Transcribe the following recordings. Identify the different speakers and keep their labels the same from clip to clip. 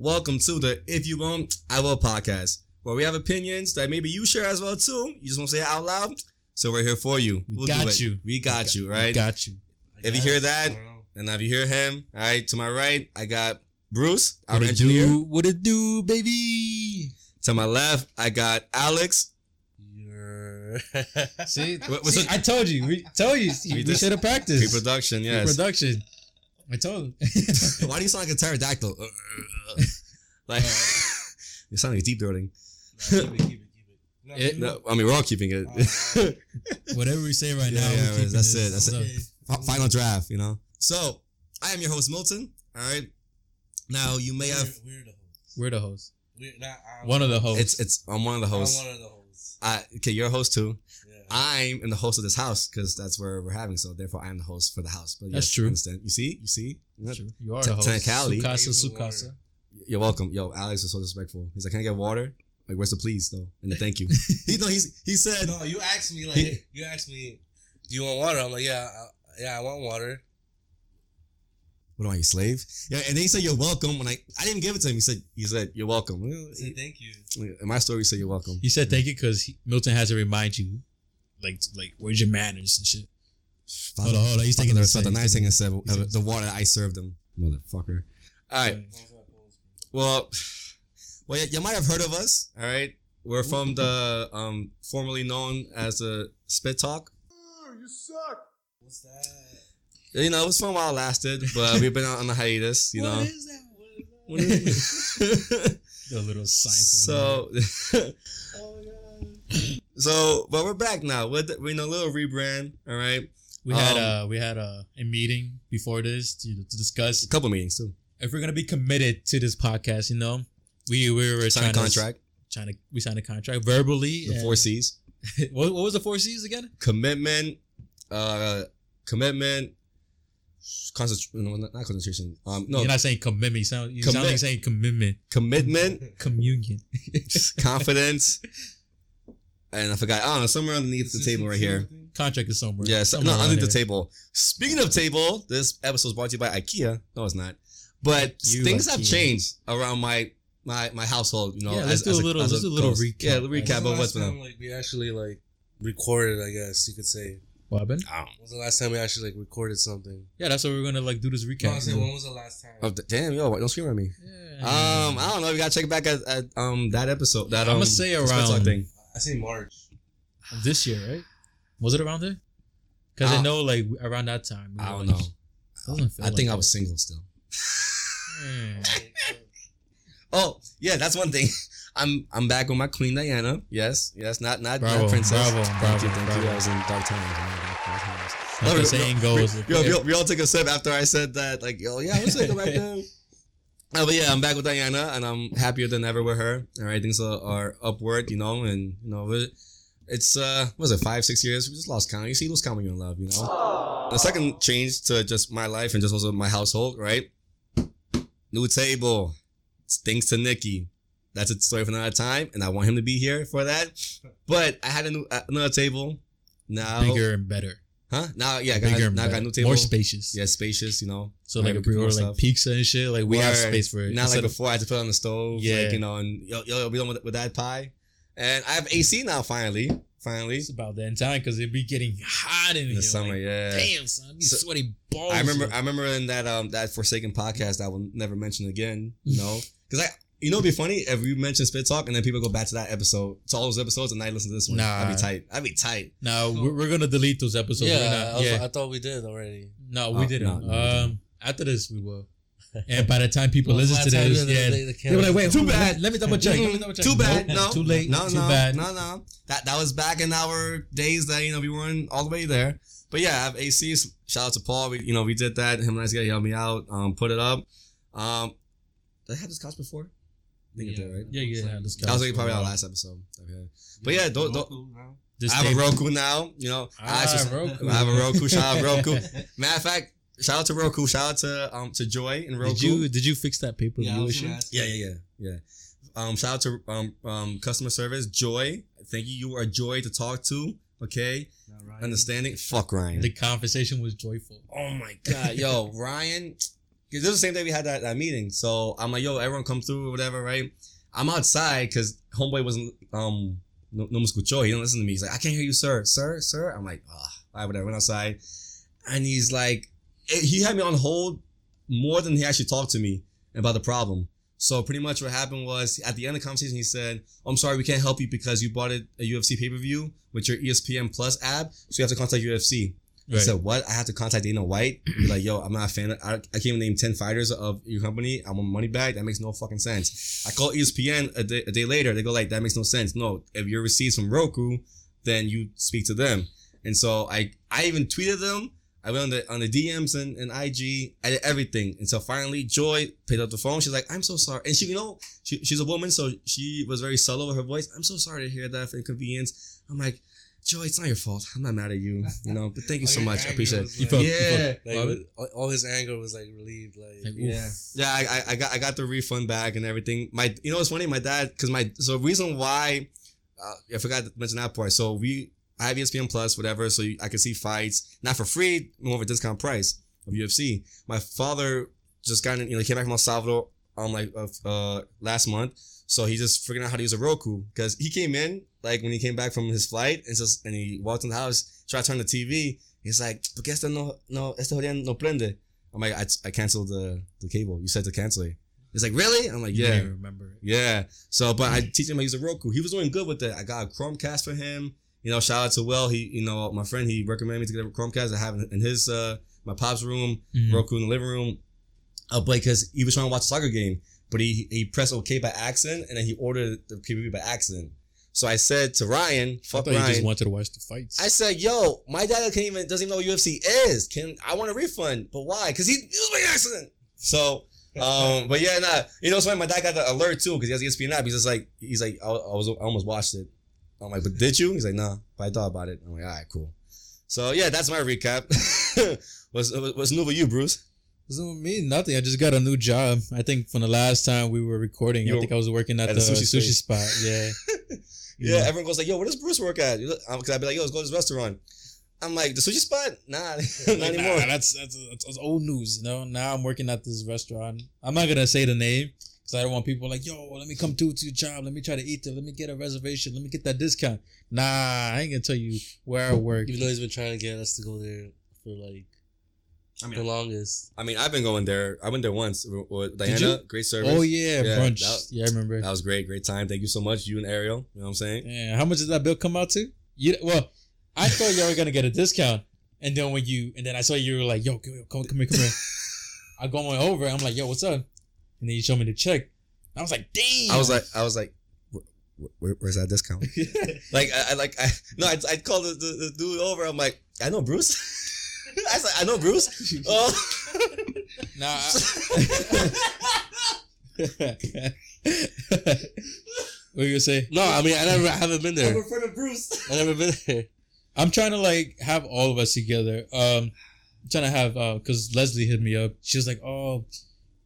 Speaker 1: welcome to the If You Won't, I Will podcast, where we have opinions that maybe you share as well too. You just want to say it out loud, so we're here for you.
Speaker 2: We
Speaker 1: We'll
Speaker 2: got
Speaker 1: do it.
Speaker 2: you.
Speaker 1: We got you, right?
Speaker 2: Got you.
Speaker 1: If you hear that, and if you hear him, all right, to my right, I got Bruce, our
Speaker 2: What it
Speaker 1: engineer.
Speaker 2: do? What it do, baby?
Speaker 1: To my left, I got Alex.
Speaker 2: See, See,
Speaker 1: it-
Speaker 2: I told you. We told you.
Speaker 1: We
Speaker 2: We,
Speaker 1: just-
Speaker 2: should have practiced.
Speaker 1: Pre-production, yes.
Speaker 2: Production. I told him.
Speaker 1: Why do you sound like a pterodactyl? Uh, uh, uh. like, you sound like a deep throating.
Speaker 3: keep it, keep it, keep it. No,
Speaker 2: It-
Speaker 1: No, I mean, we're all keeping it.
Speaker 2: Whatever we say right
Speaker 1: Yeah,
Speaker 2: now,
Speaker 1: yeah,
Speaker 2: we keep
Speaker 1: that's
Speaker 2: it.
Speaker 1: it, that's
Speaker 2: So,
Speaker 1: it. Fi- Final draft, you know. So, I am your host, Milton. All right. Now, you may have.
Speaker 3: We're, we're the hosts.
Speaker 2: We're the host.
Speaker 3: We're not.
Speaker 2: One of the hosts.
Speaker 1: It's it's. I'm one of the hosts.
Speaker 3: I'm one of the hosts.
Speaker 1: I, okay, you're a host too.
Speaker 3: Yeah.
Speaker 1: I'm in the host of this house because that's where we're having. So therefore, I am the host for the house. But
Speaker 2: That's
Speaker 1: yes,
Speaker 2: true.
Speaker 1: I Understand? You see? You see?
Speaker 2: That's true. You are
Speaker 1: Te-
Speaker 2: the host.
Speaker 1: technicality.
Speaker 2: Sukasa, Sukasa.
Speaker 1: You're welcome. Yo, Alex is so disrespectful. He's like, "Can I get water?" Like, where's the please though? And the thank you. he no, he's he said.
Speaker 3: No, you asked me like
Speaker 1: He-
Speaker 3: you asked me, do you want water? I'm like, yeah, I, yeah, I want water.
Speaker 1: What am I, your slave? Yeah, and then he said, "You're welcome." When I I didn't give it to him, he said, "He said you're welcome."
Speaker 3: I said, thank you.
Speaker 1: In my story, he said, "You're welcome."
Speaker 2: He said thank you because Milton has to remind you, like, like where's your manners and shit. Hold on, hold on. He's taking
Speaker 1: the,
Speaker 2: the
Speaker 1: the nice thing and said uh, the water that I served him, motherfucker. All right. Well, well, you, you might have heard of us. All right, we're from the um formerly known as the Spit Talk. You suck.
Speaker 3: What's that?
Speaker 1: You know, it was fun while it lasted, but we've been on a hiatus. You know.
Speaker 3: What is that? What is that?
Speaker 2: The little Seinfeld.
Speaker 1: so,
Speaker 3: Oh my god.
Speaker 1: so, but we're back now. We're, we're in a little rebrand. All right,
Speaker 2: we had
Speaker 1: um,
Speaker 2: uh we had a, a meeting before this to, to discuss
Speaker 1: a couple meetings too.
Speaker 2: if we're gonna be committed to this podcast. You know, we we were
Speaker 1: Signed
Speaker 2: trying
Speaker 1: contract.
Speaker 2: to trying to we signed a contract verbally.
Speaker 1: The four C's.
Speaker 2: what, what was the four C's again?
Speaker 1: commitment, uh, commitment, concentration, no, not concentration. Um, no,
Speaker 2: You're not saying commitment. You sound you sound like you're saying commitment.
Speaker 1: commitment,
Speaker 2: Communion.
Speaker 1: confidence, and I forgot. I somewhere underneath the table right here.
Speaker 2: Contract is somewhere.
Speaker 1: Yeah, so,
Speaker 2: somewhere
Speaker 1: no,
Speaker 2: around
Speaker 1: underneath the table. Speaking of table, this episode is brought to you by IKEA. No, it's not. But
Speaker 2: You,
Speaker 1: things have changed around my my my household. You know,
Speaker 2: Yeah, let's do a little- let's do a little recap.
Speaker 1: Yeah, recap of
Speaker 3: When's
Speaker 1: what's
Speaker 3: the
Speaker 1: been
Speaker 3: last
Speaker 1: on.
Speaker 3: time, like we actually like recorded? I guess you could say.
Speaker 2: What happened?
Speaker 3: When's the last time we actually like recorded something?
Speaker 2: Yeah, that's what we're gonna like do this
Speaker 3: No, I
Speaker 2: recap.
Speaker 3: said when was the last time?
Speaker 1: Oh, damn, yo, don't scream at me.
Speaker 2: Yeah.
Speaker 1: Um, I don't know. We gotta check back at, at um that episode. That um,
Speaker 2: I'ma say
Speaker 1: the Spit Talk
Speaker 2: around-
Speaker 1: thing.
Speaker 3: I say March.
Speaker 2: this year, right? Was it around there? Because I
Speaker 1: Uh,
Speaker 2: know, like around that time. we
Speaker 1: I don't
Speaker 2: like,
Speaker 1: know.
Speaker 2: Doesn't feel
Speaker 1: I think
Speaker 2: like
Speaker 1: I was single still.
Speaker 2: Hmm.
Speaker 1: Oh yeah, that's one thing. I'm I'm back with my queen Diana. Yes, yes, not not,
Speaker 2: Bravo,
Speaker 1: not princess.
Speaker 2: bravo,
Speaker 1: thank
Speaker 2: bravo,
Speaker 1: you, thank
Speaker 2: bravo.
Speaker 1: you. I was in dark times. man, dark- dark times.
Speaker 2: Like
Speaker 1: No,
Speaker 2: the
Speaker 1: we-
Speaker 2: saying
Speaker 1: we-
Speaker 2: goes,
Speaker 1: We, we, we, we all took a sip after I said that. Like, yo, yeah, I was single back then. Oh, but yeah, I'm back with Diana, and I'm happier than ever with her. All right, things are, are upward, you know, and you know, it's uh, was it five, six years? We just lost count. You see, when you're in love, you know. The second change to just my life and just also my household, right? New table. Thanks to Nikki. That's a story for another time, and I want him to be here for that. But I had a new another table. Now,
Speaker 2: bigger and better,
Speaker 1: huh? Now, yeah, I got,
Speaker 2: bigger
Speaker 1: now got a new table.
Speaker 2: more spacious.
Speaker 1: Yeah, spacious. You know,
Speaker 2: So like if we order like pizza and shit, like we have space for it.
Speaker 1: Not like
Speaker 2: Instead
Speaker 1: before, I had to put it on the stove.
Speaker 2: Yeah.
Speaker 1: like, you know, and yo, yo, we done with, with that pie, and I have AC now. Finally, finally,
Speaker 2: It's about that time because it'd be getting hot in
Speaker 1: in the summer.
Speaker 2: like,
Speaker 1: yeah,
Speaker 2: Damn, son, I be
Speaker 1: So-
Speaker 2: sweaty balls.
Speaker 1: I remember. I remember in that um that Forsaken podcast I will never mention again. You know, because I. You know, it'd be funny if we mention Spit Talk and then people go back to that episode, to all those episodes, and I listen to this one.
Speaker 2: Nah.
Speaker 1: I'd be tight. I'd be tight.
Speaker 2: no, we're, we're gonna delete those episodes.
Speaker 3: yeah,
Speaker 2: We're
Speaker 3: I,
Speaker 2: not-
Speaker 3: was-
Speaker 2: yeah.
Speaker 3: I thought we did already.
Speaker 2: No, we
Speaker 1: Oh,
Speaker 2: didn't.
Speaker 1: no, no, we didn't.
Speaker 2: um, after this, we will. And by the time people
Speaker 3: Well,
Speaker 2: listen to this,
Speaker 3: they-
Speaker 2: yeah,
Speaker 3: they-
Speaker 2: they,
Speaker 3: they
Speaker 2: they were like, "Wait,
Speaker 1: Too bad.
Speaker 2: Let, let me double check. Let me double check.
Speaker 1: Too bad.
Speaker 2: Nope,
Speaker 1: No,
Speaker 2: too late.
Speaker 1: No,
Speaker 2: too
Speaker 1: no,
Speaker 2: bad.
Speaker 1: No, no. That that was back in our days that you know we weren't all the way there. But yeah, I have ACs. Shout out to Paul. We you know we did that. Him and I together he helped me out. Um, put it up. Um, did I have this couch before? I think I did, right?
Speaker 2: Yeah, yeah. This
Speaker 1: That was like probably our last episode. Okay. But yeah, don't- don't- I have a Roku now. You know, I,
Speaker 2: Ah,
Speaker 1: actually-
Speaker 2: Roku.
Speaker 1: I have a Roku. Shout out Roku. Matter of fact, shout out to Roku. Shout out to um to Joy and Roku.
Speaker 2: Did you did you fix that pay per
Speaker 3: Yeah, I
Speaker 2: view
Speaker 3: was
Speaker 2: issue?
Speaker 1: Yeah, yeah, yeah, yeah. Um, shout out to um um customer service, Joy. Thank you. You are a joy to talk to. Okay,
Speaker 3: Not
Speaker 1: understanding. Fuck Ryan.
Speaker 2: The conversation was joyful.
Speaker 1: oh my god, yo, Ryan. Cause this was the same day we had that, that meeting. So I'm like, yo, everyone come through or whatever, right? I'm outside because homeboy wasn't um no, no escuchó. He didn't listen to me. He's like, I can't hear you, sir, sir, sir. I'm like, ah, all right, whatever. Went outside, and he's like, he had me on hold more than he actually talked to me about the problem. So pretty much what happened was at the end of the conversation, he said, I'm sorry, we can't help you because you bought it a UFC pay per view with your ESPN Plus app, so you have to contact UFC. I
Speaker 2: Right.
Speaker 1: said, what? I have to contact Dana White? Be like, yo, I'm not a fan. Of, I, I can't even name 10 fighters of your company. I want money back. That makes no fucking sense. I call ESPN a day, a day later. They go like, that makes no sense. No, if your receipts from Roku, then you speak to them. And so I, I even tweeted them. I went on the on the DMs and, and IG. I did everything until finally Joy picked up the phone. She's like, "I'm so sorry," and she, you know, she, she's a woman, so she was very subtle with her voice. I'm so sorry to hear that for inconvenience. I'm like, Joy, it's not your fault. I'm not mad at you, you know, but thank you so much. I appreciate it.
Speaker 3: was
Speaker 2: You
Speaker 3: like-
Speaker 2: felt-
Speaker 1: Yeah.
Speaker 3: Like,
Speaker 2: Love
Speaker 3: with- all- all his anger was like relieved. Like,
Speaker 2: Like,
Speaker 3: yeah,
Speaker 1: Yeah, I, I- I got I got the refund back and everything. My you know it's funny? My dad because my so reason why uh, I forgot to mention that part. So we I have ESPN Plus whatever, so you, I can see fights not for free, more of a discount price of UFC. My father just got in, you know came back from El Salvador on like uh, uh last month, so he just figuring out how to use a Roku because he came in like when he came back from his flight and just and he walked in the house, tried to turn the TV. He's like, "¿Por qué este no no este jodiendo no prende?" I'm like, I, I canceled the, the cable. You said to cancel it. He's like, really? I'm like, yeah,
Speaker 2: remember it.
Speaker 1: yeah. So, but I teach him how to use a Roku. He was doing good with it. I got a Chromecast for him. You know, shout out to Will. He, you know, my friend, he recommended me to get a Chromecast. I have it in his, uh, my pop's room,
Speaker 2: Mhm.
Speaker 1: Roku in the living room. Uh, but because he was trying to watch a soccer game, but he, he pressed OK by accident and then he ordered the PPV by accident. So I said to Ryan, "Fuck
Speaker 2: I
Speaker 1: fuck
Speaker 2: thought you just wanted to watch the fights.
Speaker 1: I said, yo, my dad can't even doesn't even know what UFC is. Can I want a refund? But why? Because he it was by accident. So, um, but yeah, nah. You know, it's funny. My dad got the alert too because he has the ESPN app. He's just like, he's like, I, I was, I almost watched it. I'm like, but did you? He's like, nah. But I thought about it. I'm like, all right, cool. So yeah, that's my recap. what's what's new with you, Bruce?
Speaker 2: So me, nothing. I just got a new job. I think from the last time we were recording,
Speaker 1: You
Speaker 2: I think I was working at,
Speaker 1: at
Speaker 2: the,
Speaker 1: the sushi
Speaker 2: sushi, spot. Yeah.
Speaker 1: Yeah,
Speaker 2: Yeah.
Speaker 1: everyone goes like, yo, where does Bruce work at? Because I'd be like, yo, let's go to this restaurant. I'm like, the sushi spot? Nah, not anymore.
Speaker 2: Nah, that's, that's that's that's old news. You know. Now I'm working at this restaurant. I'm not gonna say the name because I don't want people like, yo, let me come to to your job. Let me try to eat there. Let me get a reservation. Let me get that discount. Nah, I ain't gonna tell you where I work.
Speaker 3: even though he's been trying to get us to go there for like
Speaker 1: I mean, the
Speaker 3: longest.
Speaker 1: I mean, I've been going there. I went there once with- with Diana.
Speaker 2: you?
Speaker 1: Great service.
Speaker 2: Oh yeah,
Speaker 1: Yeah,
Speaker 2: brunch.
Speaker 1: that-
Speaker 2: yeah, I remember.
Speaker 1: That was great. Great time. Thank you so much, you and Ariel. You know what I'm saying?
Speaker 2: Yeah, how much did that bill come out to? You well, I thought you were gonna get a discount, and then when you and then I saw you were like, "Yo, come, here, come, come here, come here." I go on over. I'm like, "Yo, what's up?" And then you show me the check. I was like, "Damn!"
Speaker 1: I was like, I was like, where, where, where's that discount? like, I, I like, I no, I, I called the, the, the dude over. I'm like, I know Bruce. I said, I know Bruce. Oh,
Speaker 2: "Nah." what you gonna say?
Speaker 3: No, I mean I never, I haven't been there.
Speaker 1: I'm in front of Bruce.
Speaker 3: I never been there.
Speaker 2: I'm trying to like have all of us together. Um, I'm trying to have uh, cause Leslie hit me up. She was like, "Oh,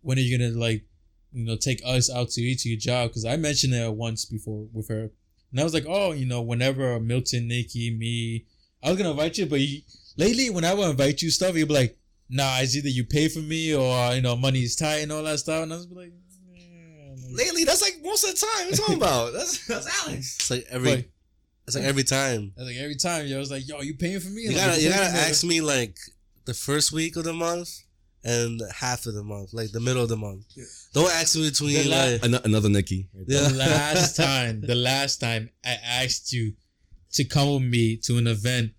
Speaker 2: when are you gonna like, you know, take us out to eat to your job?" Cause I mentioned it once before with her, and I was like, "Oh, you know, whenever Milton, Nikki, me, I was gonna invite you, but you, lately, whenever I would invite you stuff, you'll be like, nah, it's either you pay for me or you know, money's tight and all that stuff." And I was like, "Man, like,
Speaker 1: Lately, that's like most of the time. What you talking about? That's that's Alex.
Speaker 3: It's like every,
Speaker 2: But-
Speaker 3: it's like every time.
Speaker 2: I was like every time, yo, I was like, "Yo, you paying for me?"
Speaker 3: You
Speaker 2: Like,
Speaker 3: gotta, you gotta ask me like the first week of the month and half of the month, like the middle of the month. Don't ask me between
Speaker 2: The la-
Speaker 3: like.
Speaker 1: An- another Nikki. right.
Speaker 3: Yeah.
Speaker 2: the last time, the last time I asked you to come with me to an event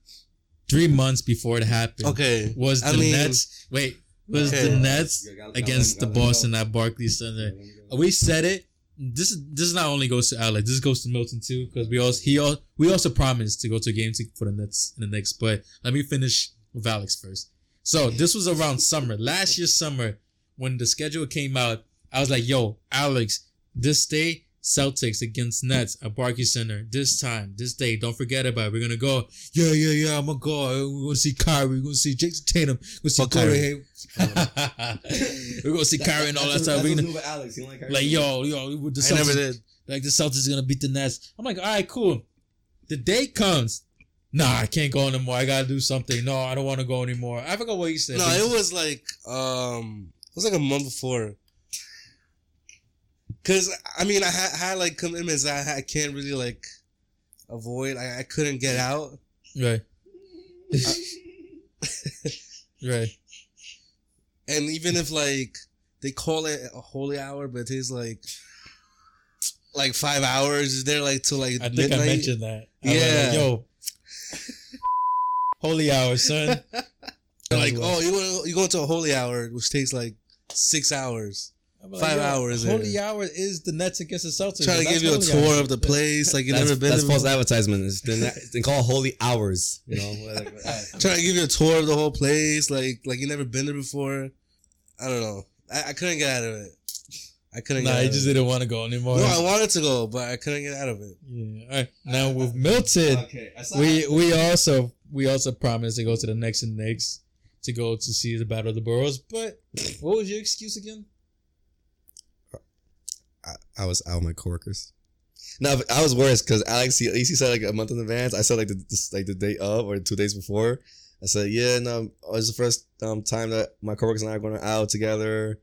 Speaker 2: three months before it happened
Speaker 3: Okay,
Speaker 2: was the
Speaker 3: I mean-
Speaker 2: Nets. Wait, was
Speaker 3: Okay.
Speaker 2: the Nets against the Boston at Barclays Center? We said it. This is this not only goes to Alex. This goes to Milton too because we also he al- we also promised to go to a game to, for the Nets in the next. But let me finish with Alex first. So this was around summer last year summer when the schedule came out. I was like, "Yo, Alex, this day Celtics against Nets at Barclays Center. This time, this day, don't forget about it. We're gonna go. Yeah, yeah, yeah. I'm gonna go. We're gonna see Kyrie. We're gonna see Jayson Tatum. We're gonna see
Speaker 3: Kyrie.
Speaker 2: We're gonna see Kyrie and all that stuff. We're gonna
Speaker 1: Alex. Like, Kyrie?
Speaker 2: like yo, yo, with the
Speaker 3: I never did.
Speaker 2: like the Celtics are gonna beat the Nets. I'm like, all right, cool. The day comes. Nah, I can't go anymore. I gotta do something. No, I don't want to go anymore. I forgot what you said.
Speaker 3: No, it was like um it was like a month before. Cause I mean I had, had like commitments I, I can't really like avoid. I, I couldn't get out.
Speaker 2: Right. right.
Speaker 3: And even if like they call it a holy hour, but it's like like five hours, is there like till like
Speaker 2: I think
Speaker 3: midnight?
Speaker 2: I mentioned that. I
Speaker 3: Yeah.
Speaker 2: Like, Yo. Holy hour, son.
Speaker 3: Like, oh, you go you go to a holy hour, which takes like six hours.
Speaker 2: I'm like,
Speaker 3: Five
Speaker 2: yo,
Speaker 3: hours there.
Speaker 2: Holy hour is the Nets against the Celtics.
Speaker 3: Trying to give you a
Speaker 2: holy
Speaker 3: tour
Speaker 2: hour.
Speaker 3: of the place, like you
Speaker 1: that's,
Speaker 3: never been.
Speaker 1: That's false
Speaker 3: before.
Speaker 1: advertisement. It's they call holy hours. You know.
Speaker 3: Trying to give you a tour of the whole place, like like you never been there before. I don't know. I, I couldn't get out of it. I couldn't.
Speaker 2: Nah,
Speaker 3: get out
Speaker 2: he just
Speaker 3: it.
Speaker 2: didn't want to go anymore.
Speaker 3: No, I wanted to go, but I couldn't get out of it.
Speaker 2: yeah. All right. Now with Milton,
Speaker 1: okay.
Speaker 2: We we also we also promised to go to the next and next to go to see the Battle of the Boroughs. But what was your excuse again?
Speaker 1: I, I was out with my coworkers. No, I was worse because Alex, he, at least he said like a month in advance. I said like the this, like the day of or two days before. I said, yeah, no, it's the first um, time that my coworkers and I are going out together.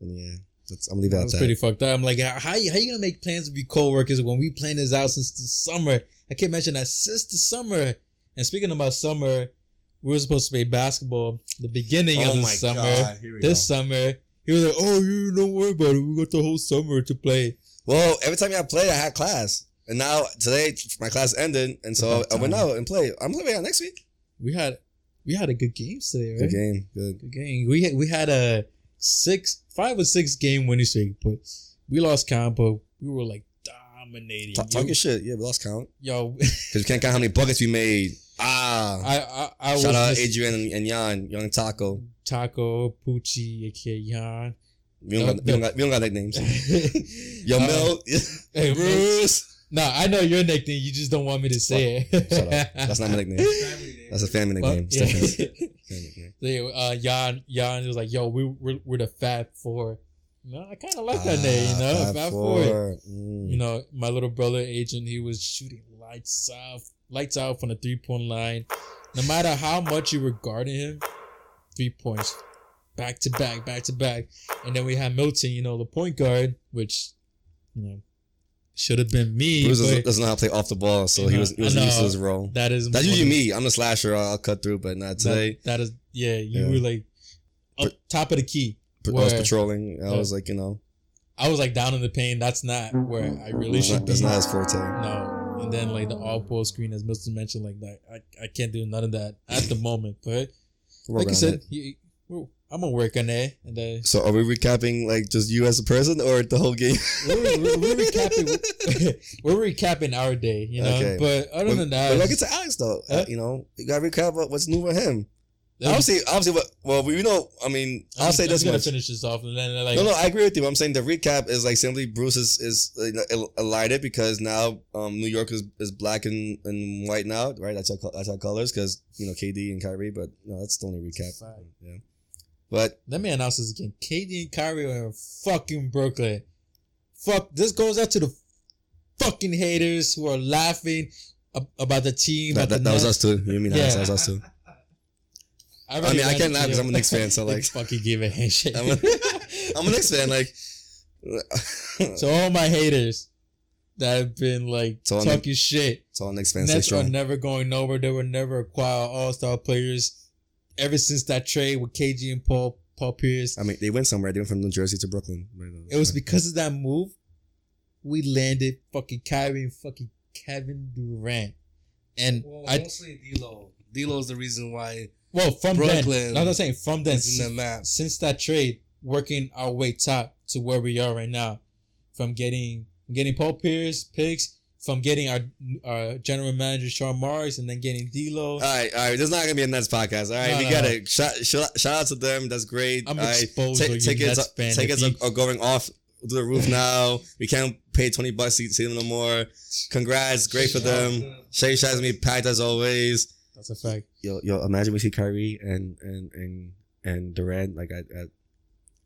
Speaker 1: And yeah, that's, I'm gonna
Speaker 2: That
Speaker 1: at
Speaker 2: was pretty fucked up. I'm like, how how you, how you gonna make plans with your coworkers when we planned this out since the summer? I can't mention that since the summer. And speaking about summer, we were supposed to play basketball the beginning of the summer.
Speaker 1: Oh Here we
Speaker 2: This summer, he was like, "Oh, you don't worry about it. We got the whole summer to play."
Speaker 1: Well, every time I played, I had class, and now today my class ended, and so I went out and played. I'm gonna out next week.
Speaker 2: We had we had a good game today, right?
Speaker 1: Good game, good.
Speaker 2: Good game. We had, we had a six, five or six game winning streak, but we lost count. But we were like dominating.
Speaker 1: Talk, your shit. Yeah, we lost count
Speaker 2: Yo,
Speaker 1: because we can't count how many buckets we made. Ah,
Speaker 2: I I, I was
Speaker 1: shout out
Speaker 2: just-
Speaker 1: Adrian and, and Jan, Young Taco.
Speaker 2: Taco, Poochie, aka Yan.
Speaker 1: We don't, got, we, don't got, we don't got nicknames. Yo, Mel,
Speaker 2: hey,
Speaker 1: Bruce.
Speaker 2: Nah, I know your nickname. You just don't want me to say it.
Speaker 1: Shut up. That's not my nickname. That's a family
Speaker 2: Well,
Speaker 1: nickname.
Speaker 2: yeah.
Speaker 1: Stephen's family nickname.
Speaker 2: Uh, Jan, Jan was like, "Yo, we we're, we're the Fat Four. No, I kind of like that name. You know,
Speaker 1: Ah,
Speaker 2: Fat,
Speaker 1: Fab
Speaker 2: Four.
Speaker 1: Four. Mm.
Speaker 2: You know, my little brother, Agent, he was shooting lights out, lights out from the three point line. No matter how much you were guarding him, three points, back to back, back to back. And then we had Milton, you know, the point guard, which, you know, should have been me.
Speaker 1: Bruce doesn't,
Speaker 2: but
Speaker 1: doesn't know how to play off the ball, so he
Speaker 2: Yeah,
Speaker 1: was he was used to
Speaker 2: know.
Speaker 1: his role.
Speaker 2: that is
Speaker 1: That's usually me. I'm a slasher. I'll, I'll cut through, but not
Speaker 2: that-
Speaker 1: today.
Speaker 2: that is, yeah, you
Speaker 1: Yeah.
Speaker 2: were like up top of the key.
Speaker 1: I was patrolling. I was like, you know,
Speaker 2: I was like down in the paint. That's not where I really
Speaker 1: that's
Speaker 2: should
Speaker 1: not,
Speaker 2: be.
Speaker 1: that's not his forte.
Speaker 2: No. And then like the all post screen, as Milton mentioned, like that, I, I can't do none of that at the moment. But like you said,
Speaker 1: it.
Speaker 2: you, I'm gonna work on that. And uh,
Speaker 1: So are we recapping like just you as a person or the whole game?
Speaker 2: we're, we're, we're recapping, we're recapping our day, you know.
Speaker 1: Okay.
Speaker 2: But other than that,
Speaker 1: but look into Alex though.
Speaker 2: Huh?
Speaker 1: you know, you got to recap what's new with him.
Speaker 2: I'm
Speaker 1: Obviously, obviously, what? Well, we know. I mean, I'll
Speaker 2: I'm,
Speaker 1: say
Speaker 2: I'm
Speaker 1: this
Speaker 2: gonna
Speaker 1: much.
Speaker 2: finish this off, and then like
Speaker 1: no, no, I agree with you. I'm saying the recap is like simply Bruce is is uh, elided because now um, New York is, is black and, and white now, right? That's our col- that's our colors because you know KD and Kyrie, but no, that's the only recap.
Speaker 2: Fact.
Speaker 1: Yeah, but
Speaker 2: Let me announce this again. KD and Kyrie are in fucking Brooklyn. Fuck. This goes out to the fucking haters who are laughing about the team.
Speaker 1: that,
Speaker 2: about
Speaker 1: that,
Speaker 2: the
Speaker 1: that was
Speaker 2: Nets.
Speaker 1: us too. You mean
Speaker 2: Yeah.
Speaker 1: that was us too? I
Speaker 2: already
Speaker 1: mean, I can't
Speaker 2: it
Speaker 1: laugh
Speaker 2: to
Speaker 1: 'cause
Speaker 2: you.
Speaker 1: I'm a Knicks fan, so,
Speaker 2: They
Speaker 1: like-
Speaker 2: fucking give a handshake.
Speaker 1: I'm a, I'm a Knicks fan. Like,
Speaker 2: so all my haters that have been like
Speaker 1: So all
Speaker 2: talking shit.
Speaker 1: so all Knicks fans stay
Speaker 2: Nets are never going nowhere. They were never acquire all star players. Ever since that trade with KG and Paul Paul Pierce,
Speaker 1: I mean, they went somewhere. They went from New Jersey to Brooklyn.
Speaker 2: It was because of that move we landed fucking Kyrie and fucking Kevin Durant. And
Speaker 3: Well,
Speaker 2: I
Speaker 3: mostly D'Lo. D'Lo's the reason why
Speaker 2: well from
Speaker 3: Brooklyn
Speaker 2: then, no, I'm not saying from then
Speaker 3: in the map.
Speaker 2: since that trade, working our way top to where we are right now, from getting from getting Paul Pierce picks, from getting our our general manager Sean Morris, and then getting D'Lo.
Speaker 1: All right, all right. There's not gonna be a Nets podcast. All right,
Speaker 2: No,
Speaker 1: we
Speaker 2: no,
Speaker 1: got
Speaker 2: no.
Speaker 1: Shout, shout, shout out to them. That's great.
Speaker 2: I'm
Speaker 1: all
Speaker 2: exposed you
Speaker 1: tickets,
Speaker 2: Nets fan.
Speaker 1: tickets are, are going off to the roof now. We can't pay twenty bucks to see them no more. Congrats, great for them. Shay be packed as always.
Speaker 2: That's a fact.
Speaker 1: Yo, yo, imagine we see Kyrie and and and and Durant like at at,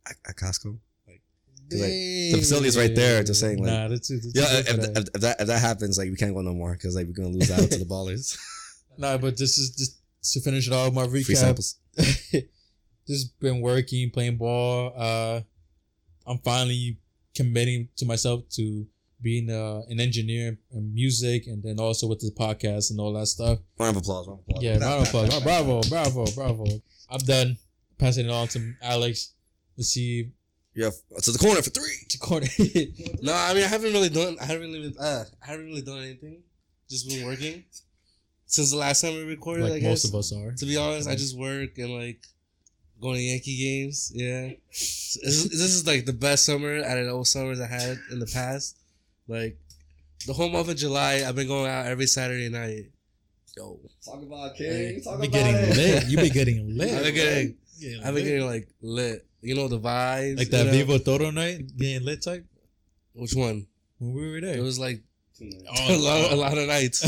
Speaker 1: at, Costco. Like, like, the facility is right there, just saying, like-
Speaker 2: nah, that's, that's
Speaker 1: yeah, if, if,
Speaker 2: that.
Speaker 1: if that if that happens, like we can't go no more because like we're gonna lose out to the ballers.
Speaker 2: Nah, but this is just to finish it off. My
Speaker 1: Free
Speaker 2: recap.
Speaker 1: samples.
Speaker 2: just been working, playing ball. Uh, I'm finally committing to myself to being uh, an engineer in music, and then also with the podcast and all that stuff.
Speaker 1: Round of applause. Round of applause.
Speaker 2: Yeah, round of applause. Bravo, bravo, bravo. I'm done. Passing it on to Alex. Let's see.
Speaker 1: Yeah, to the corner for three.
Speaker 2: To corner.
Speaker 3: No, I mean I haven't really done. I haven't really. Uh, I haven't really done anything. Just been working since the last time we recorded. I
Speaker 2: like
Speaker 3: guess.
Speaker 2: most of us are.
Speaker 3: To be honest, I just work and like going to Yankee games. Yeah, this is, this is like the best summer out of all summers I had in the past. Like the whole month of July, I've been going out every Saturday night. Yo,
Speaker 1: Talk about
Speaker 3: King,
Speaker 1: Talk
Speaker 2: You be getting lit. You be getting lit.
Speaker 3: I've been getting,
Speaker 2: Getting
Speaker 3: I've been getting like lit. You know the vibes,
Speaker 2: like that
Speaker 3: you know?
Speaker 2: Vivo Toro night, getting lit type.
Speaker 3: Which one?
Speaker 2: When we were there.
Speaker 3: It was like
Speaker 2: oh,
Speaker 3: a lot, a lot of nights.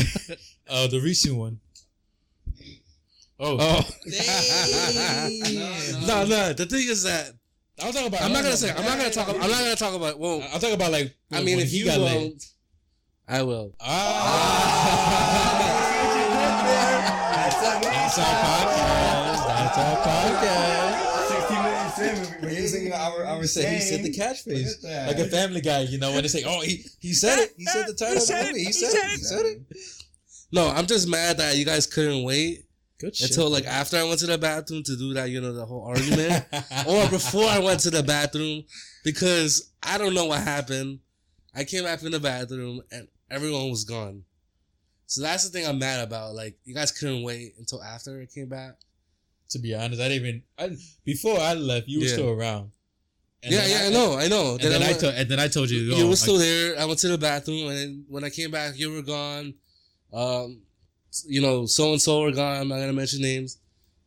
Speaker 2: uh, the recent one. Oh,
Speaker 3: Oh,
Speaker 2: Damn.
Speaker 3: no, no. The thing is that
Speaker 2: I'm talking about.
Speaker 3: I'm not gonna say. I'm not gonna talk. I'm not gonna talk about. Well,
Speaker 2: I'm talking about like.
Speaker 3: I mean, if you
Speaker 2: got
Speaker 3: won't, I will.
Speaker 2: Ah. That's our podcast. That's our podcast.
Speaker 1: 60 minutes in, we're using our, our
Speaker 2: He said, he said the catchphrase. Like a family guy, you know, when they say, oh, he, he said it. He said the title of the movie. He said it. He said it.
Speaker 3: No, I'm just mad that you guys couldn't wait
Speaker 2: Good shit.
Speaker 3: until like after I went to the bathroom to do that. You know, the whole argument, or before I went to the bathroom because I don't know what happened. I came back from the bathroom and everyone was gone. So that's the thing I'm mad about. Like you guys couldn't wait until after I came back.
Speaker 2: to be honest, I didn't even. I, before I left, you were
Speaker 3: Yeah.
Speaker 2: still around. And
Speaker 3: yeah, yeah, I, know, I know.
Speaker 2: And then, I,
Speaker 3: went-
Speaker 2: told, and then I told you, to go.
Speaker 3: you were
Speaker 2: I-
Speaker 3: still there. I went to the bathroom, and then when I came back, you were gone. Um, you know, so and so are gone. I'm not gonna mention names.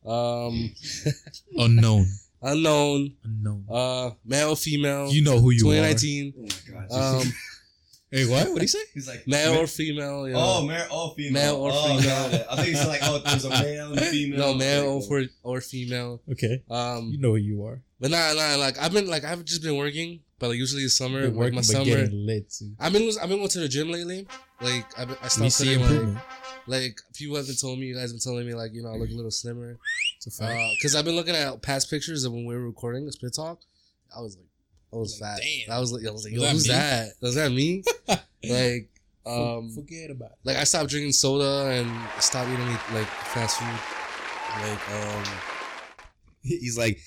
Speaker 3: Um,
Speaker 2: unknown,
Speaker 3: unknown.
Speaker 2: unknown.
Speaker 3: Uh, male, female.
Speaker 2: You know who you are.
Speaker 3: 2019.
Speaker 1: Oh my god.
Speaker 3: Um,
Speaker 2: Hey, what? What did he say?
Speaker 1: He's like,
Speaker 3: male or female. You know.
Speaker 1: Oh, male or female.
Speaker 3: Male or
Speaker 1: oh,
Speaker 3: female.
Speaker 1: I think it's like, oh, there's a male and female.
Speaker 3: no, male or or female.
Speaker 2: Okay,
Speaker 3: Um,
Speaker 2: you know who you are.
Speaker 3: but nah, nah. Like I've been like I've just been working, but like usually it's summer.
Speaker 2: You're
Speaker 3: like,
Speaker 2: working,
Speaker 3: my
Speaker 2: but
Speaker 3: summer.
Speaker 2: getting lit. Too.
Speaker 3: I've been I've been going to the gym lately. Like I've been, I
Speaker 2: We
Speaker 3: stopped
Speaker 2: see
Speaker 3: putting like
Speaker 2: improvement.
Speaker 3: Like people have been telling me you guys have been telling me like you know I look a little slimmer.
Speaker 2: It's a fact.
Speaker 3: Because I've been looking at past pictures of when we were recording the Spit Talk. I was like, I was
Speaker 2: Like,
Speaker 3: fat.
Speaker 2: damn.
Speaker 3: I was like, I was like, yo,
Speaker 2: that
Speaker 3: who's that? Was that me? like, um,
Speaker 2: Forget about it.
Speaker 3: like I stopped drinking soda and stopped eating like fast food. Like, um,
Speaker 1: He's like,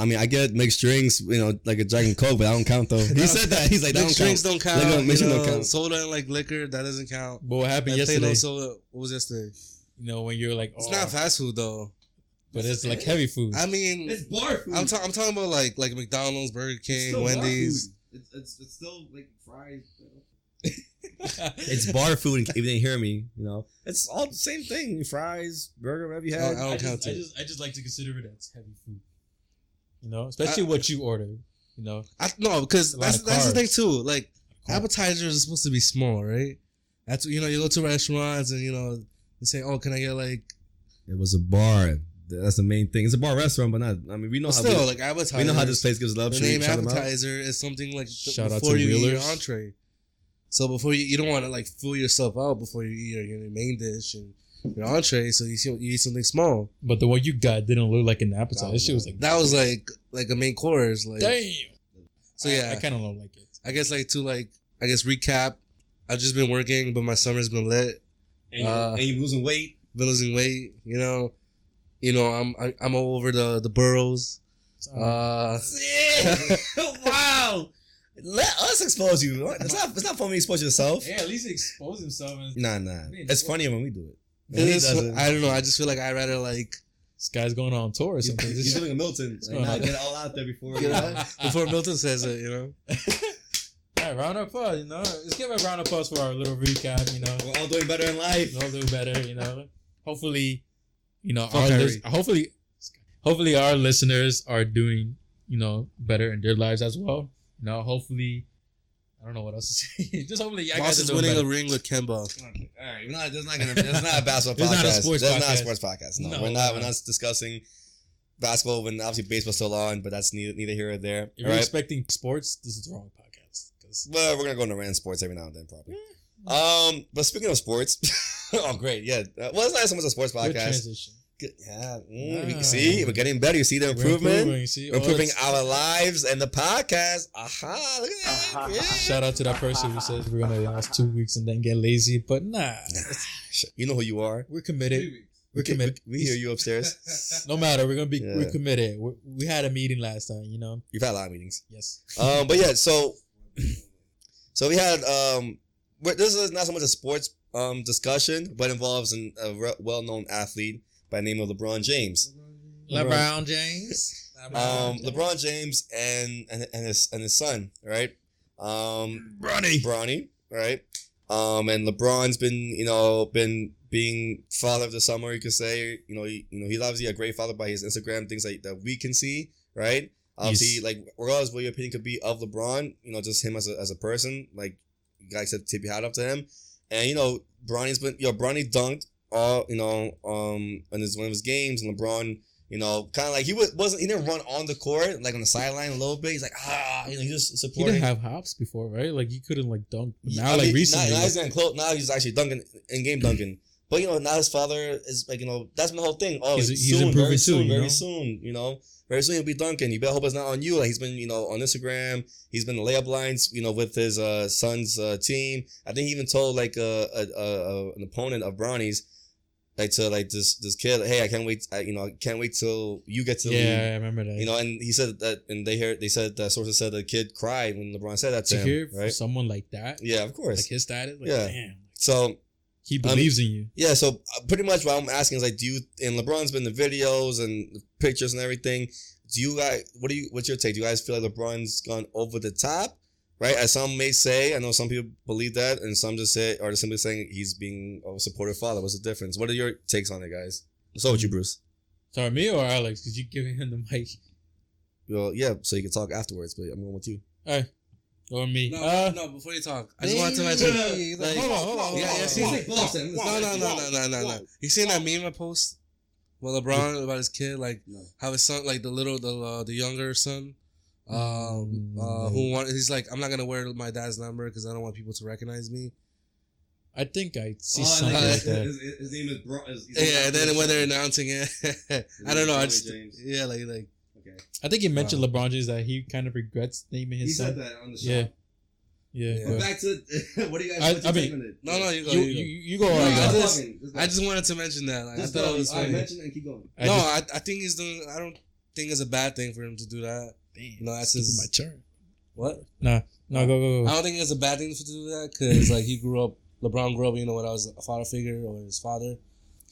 Speaker 1: I mean, I get mixed drinks, you know, like a Jack and Coke, but I don't count though. He said that. He's like, that
Speaker 3: mixed
Speaker 1: don't
Speaker 3: drinks
Speaker 1: count.
Speaker 3: don't count.
Speaker 1: Like, mixed
Speaker 3: you know,
Speaker 1: don't count.
Speaker 3: Soda and like liquor that doesn't count.
Speaker 2: But what happened
Speaker 3: I
Speaker 2: yesterday?
Speaker 3: no soda. What was yesterday?
Speaker 2: you know, when you're like,
Speaker 3: It's
Speaker 2: oh,
Speaker 3: not fast food though.
Speaker 2: but it's like eh, heavy food.
Speaker 3: I mean, it's
Speaker 1: bar food.
Speaker 3: I'm, ta- I'm talking about like like McDonald's, Burger King, Wendy's.
Speaker 1: It's, it's, it's still like fries. It's bar food. If you didn't hear me, you know, it's all the same thing. Fries, burger, whatever you have,
Speaker 3: I
Speaker 1: had.
Speaker 3: don't
Speaker 2: I
Speaker 3: count
Speaker 2: just, I
Speaker 3: it.
Speaker 2: just, I just like to consider it as heavy food. You know, especially what you order. You know,
Speaker 3: I, no, because that's that's the thing too. Like appetizers are supposed to be small, right? That's you know you go to restaurants and you know they say, oh, can I get like
Speaker 1: It was a bar. That's the main thing. It's a bar restaurant, but not. I mean, we know
Speaker 3: but
Speaker 1: how
Speaker 3: still
Speaker 1: we,
Speaker 3: like appetizers.
Speaker 1: we know how this place gives love.
Speaker 3: the name
Speaker 1: shout
Speaker 3: appetizer is something like th-
Speaker 2: Shout out
Speaker 3: before
Speaker 2: to
Speaker 3: you eat your entree. So before you you don't want to like fill yourself out before you eat your, your main dish and your entree. So you see, you eat something small.
Speaker 2: but the one you got didn't look like an appetizer.
Speaker 1: No,
Speaker 2: This shit was like,
Speaker 3: That was like like a main course. Like
Speaker 2: damn.
Speaker 3: so yeah.
Speaker 2: I, kind of don't like it.
Speaker 3: I guess like to like I guess recap. I've just been working, but my summer's been lit.
Speaker 1: And, you,
Speaker 3: Uh,
Speaker 1: and you losing weight.
Speaker 3: Been losing weight, you know. You know, I'm I, I'm all over the the boroughs. Uh,
Speaker 1: wow. Let us expose you. It's not. It's not fun when you expose yourself.
Speaker 2: yeah, at least expose himself. And
Speaker 1: Nah, nah.
Speaker 2: mean,
Speaker 1: It's
Speaker 2: what-
Speaker 1: funnier when we do it.
Speaker 3: It
Speaker 1: he
Speaker 3: is-
Speaker 1: does it.
Speaker 3: I don't know. I just feel like I'd rather like
Speaker 2: this guy's going on tour or something.
Speaker 1: He's doing a Milton.
Speaker 2: What's oh,
Speaker 1: Like,
Speaker 2: going
Speaker 1: nah, get it all out there before.
Speaker 3: you know before Milton says it. You know,
Speaker 2: yeah, round of applause. You know, let's give a round of applause for our little recap. You know,
Speaker 1: We're all doing better in life.
Speaker 2: we'll do better. You know, hopefully, you know,
Speaker 3: Fuck
Speaker 2: our
Speaker 3: Harry.
Speaker 2: lis- hopefully, hopefully our listeners are doing you know better in their lives as well. You know, hopefully, I don't know what else to say. Just hopefully, you
Speaker 3: Boss
Speaker 2: guys are
Speaker 3: is
Speaker 2: doing
Speaker 3: winning
Speaker 2: better.
Speaker 3: a ring with Kemba.
Speaker 1: All right, we're not. There's not gonna. There's not a basketball
Speaker 2: There's
Speaker 1: podcast.
Speaker 2: not a sports
Speaker 1: there's not a
Speaker 2: podcast.
Speaker 1: sports podcast. No,
Speaker 2: No,
Speaker 1: we're not.
Speaker 2: no.
Speaker 1: We're not discussing basketball when obviously baseball's still on, but that's neither, neither here or there.
Speaker 2: If
Speaker 1: All
Speaker 2: you're
Speaker 1: right.
Speaker 2: expecting sports, this is the wrong podcast. 'cause-
Speaker 1: Well, we're gonna go into random sports every now and then, probably. Um, but speaking of sports, oh great, yeah. Uh, well, it's not so much a sports
Speaker 2: Good
Speaker 1: podcast
Speaker 2: transition.
Speaker 1: Good. Yeah. mm,
Speaker 2: Yeah.
Speaker 1: we- See, we're getting better. You see the
Speaker 2: We're
Speaker 1: improvement.
Speaker 2: improving, see?
Speaker 1: We're
Speaker 2: Oh,
Speaker 1: improving our lives and the podcast. Aha! Look at that. Yeah.
Speaker 2: Shout out to that person who says we're gonna last two weeks and then get lazy, but nah,
Speaker 1: You know who you are.
Speaker 2: we're committed. We're committed.
Speaker 1: We hear you upstairs.
Speaker 2: No matter, we're gonna be
Speaker 1: Yeah.
Speaker 2: we're committed. we we had a meeting last time, you know.
Speaker 1: You've had a lot of meetings.
Speaker 2: Yes.
Speaker 1: Um, but yeah, so so we had um, this is not so much a sports um discussion, but involves an, a re- well-known athlete by the name of LeBron James.
Speaker 2: LeBron James.
Speaker 1: Um, LeBron James and and, and his and his son, right? Um,
Speaker 2: Bronny.
Speaker 1: Bronny, right? Um, and LeBron's been, you know, been being father of the summer. You could say, you know, he, you know, he's obviously a great father by his Instagram things like that we can see, right? Obviously,
Speaker 2: Yes.
Speaker 1: like regardless what your opinion could be of LeBron, you know, just him as a as a person, like you guys said, tip your hat up to him. And you know, Bronny's been, yo, Bronny dunked all, you know, um, in his one of his games, and LeBron. You know, kind of like he was, wasn't. He didn't run on the court, like on the sideline a little bit. He's like, ah, you know, he just
Speaker 2: He didn't have hops before, right? Like he couldn't like dunk. Now,
Speaker 1: I
Speaker 2: like
Speaker 1: mean,
Speaker 2: recently,
Speaker 1: Now, now he's getting close. Now he's actually dunking in game dunking. But you know, now his father is like, you know, that's my whole thing. Oh,
Speaker 2: He's-
Speaker 1: like,
Speaker 2: he's
Speaker 1: soon,
Speaker 2: improving
Speaker 1: very soon,
Speaker 2: you
Speaker 1: very
Speaker 2: know?
Speaker 1: soon. You know, very soon he'll be dunking. You better hope it's not on you. Like he's been, you know, on Instagram. He's been layup lines, you know, with his uh, son's uh, team. I think he even told like uh, a, a, a an opponent of Bronny's. Like to like this this kid, hey, I can't wait. I, you know, I can't wait till you get to the league.
Speaker 2: yeah, I remember that.
Speaker 1: You know, and he said that, and they heard they said that sources said the kid cried when LeBron said that to,
Speaker 2: to
Speaker 1: him,
Speaker 2: hear
Speaker 1: right?
Speaker 2: someone like that,
Speaker 1: Yeah, of course.
Speaker 2: like his status, like,
Speaker 1: Yeah.
Speaker 2: damn,
Speaker 1: so
Speaker 2: he believes in you.
Speaker 1: yeah, so uh, pretty much what I'm asking is like, do you and LeBron's been the videos and the pictures and everything. Do you guys? What do you? What's your take? Do you guys feel like LeBron's gone over the top? Right, as some may say, I know some people believe that, and some just say, or simply saying he's being a supportive father. What's the difference? What are your takes on it, guys? So with you, Bruce.
Speaker 2: Sorry, me or Alex? Because you giving him the mic,
Speaker 1: Well, yeah, so you can talk afterwards, but I'm going with you. Hey.
Speaker 2: Or me?
Speaker 3: No,
Speaker 2: uh,
Speaker 3: no, before you talk, I just wanted to mention. like-
Speaker 2: hold on, hold on,
Speaker 3: Yeah, yeah,
Speaker 2: hold
Speaker 3: see,
Speaker 2: on.
Speaker 3: like,
Speaker 1: Boston.
Speaker 3: No, no, no, no, no, no, no. You seen that meme I post? Well, LeBron about his kid, like
Speaker 1: No.
Speaker 3: how his son, like the little, the uh, the younger son, um,
Speaker 2: Mm,
Speaker 3: uh, who wanted. He's like, I'm not gonna wear my dad's number because I don't want people to recognize me.
Speaker 2: I think I see
Speaker 1: Oh,
Speaker 2: something like
Speaker 3: then
Speaker 2: that.
Speaker 1: His, his name is Bron. his- his
Speaker 3: Yeah, and then when they're announcing it, I don't know. I just
Speaker 1: James.
Speaker 3: yeah, like like
Speaker 1: Okay.
Speaker 2: I think he mentioned LeBron James that he kind of regrets naming his son.
Speaker 1: He said that on the show.
Speaker 2: Yeah. Yeah,
Speaker 3: Yeah.
Speaker 1: Back to what do you guys?
Speaker 2: I- I mean,
Speaker 1: take it?
Speaker 3: no, no, you go.
Speaker 2: you,
Speaker 3: You,
Speaker 2: you,
Speaker 3: go.
Speaker 2: you go.
Speaker 3: No, I just-
Speaker 1: Just
Speaker 3: I just wanted to mention that. Like, I
Speaker 1: just
Speaker 3: thought
Speaker 1: go.
Speaker 3: it was
Speaker 1: All right,
Speaker 3: funny.
Speaker 1: mention and keep going.
Speaker 2: I
Speaker 3: no,
Speaker 2: just-
Speaker 3: I, I think he's doing. I don't think it's a bad thing for him to do that.
Speaker 2: Damn,
Speaker 3: No, that's
Speaker 2: this is
Speaker 3: his-
Speaker 2: my turn.
Speaker 3: What?
Speaker 2: No, go go go.
Speaker 3: I don't think it's a bad thing to do that because like he grew up. LeBron grew up, you know, when I was a father figure or his father.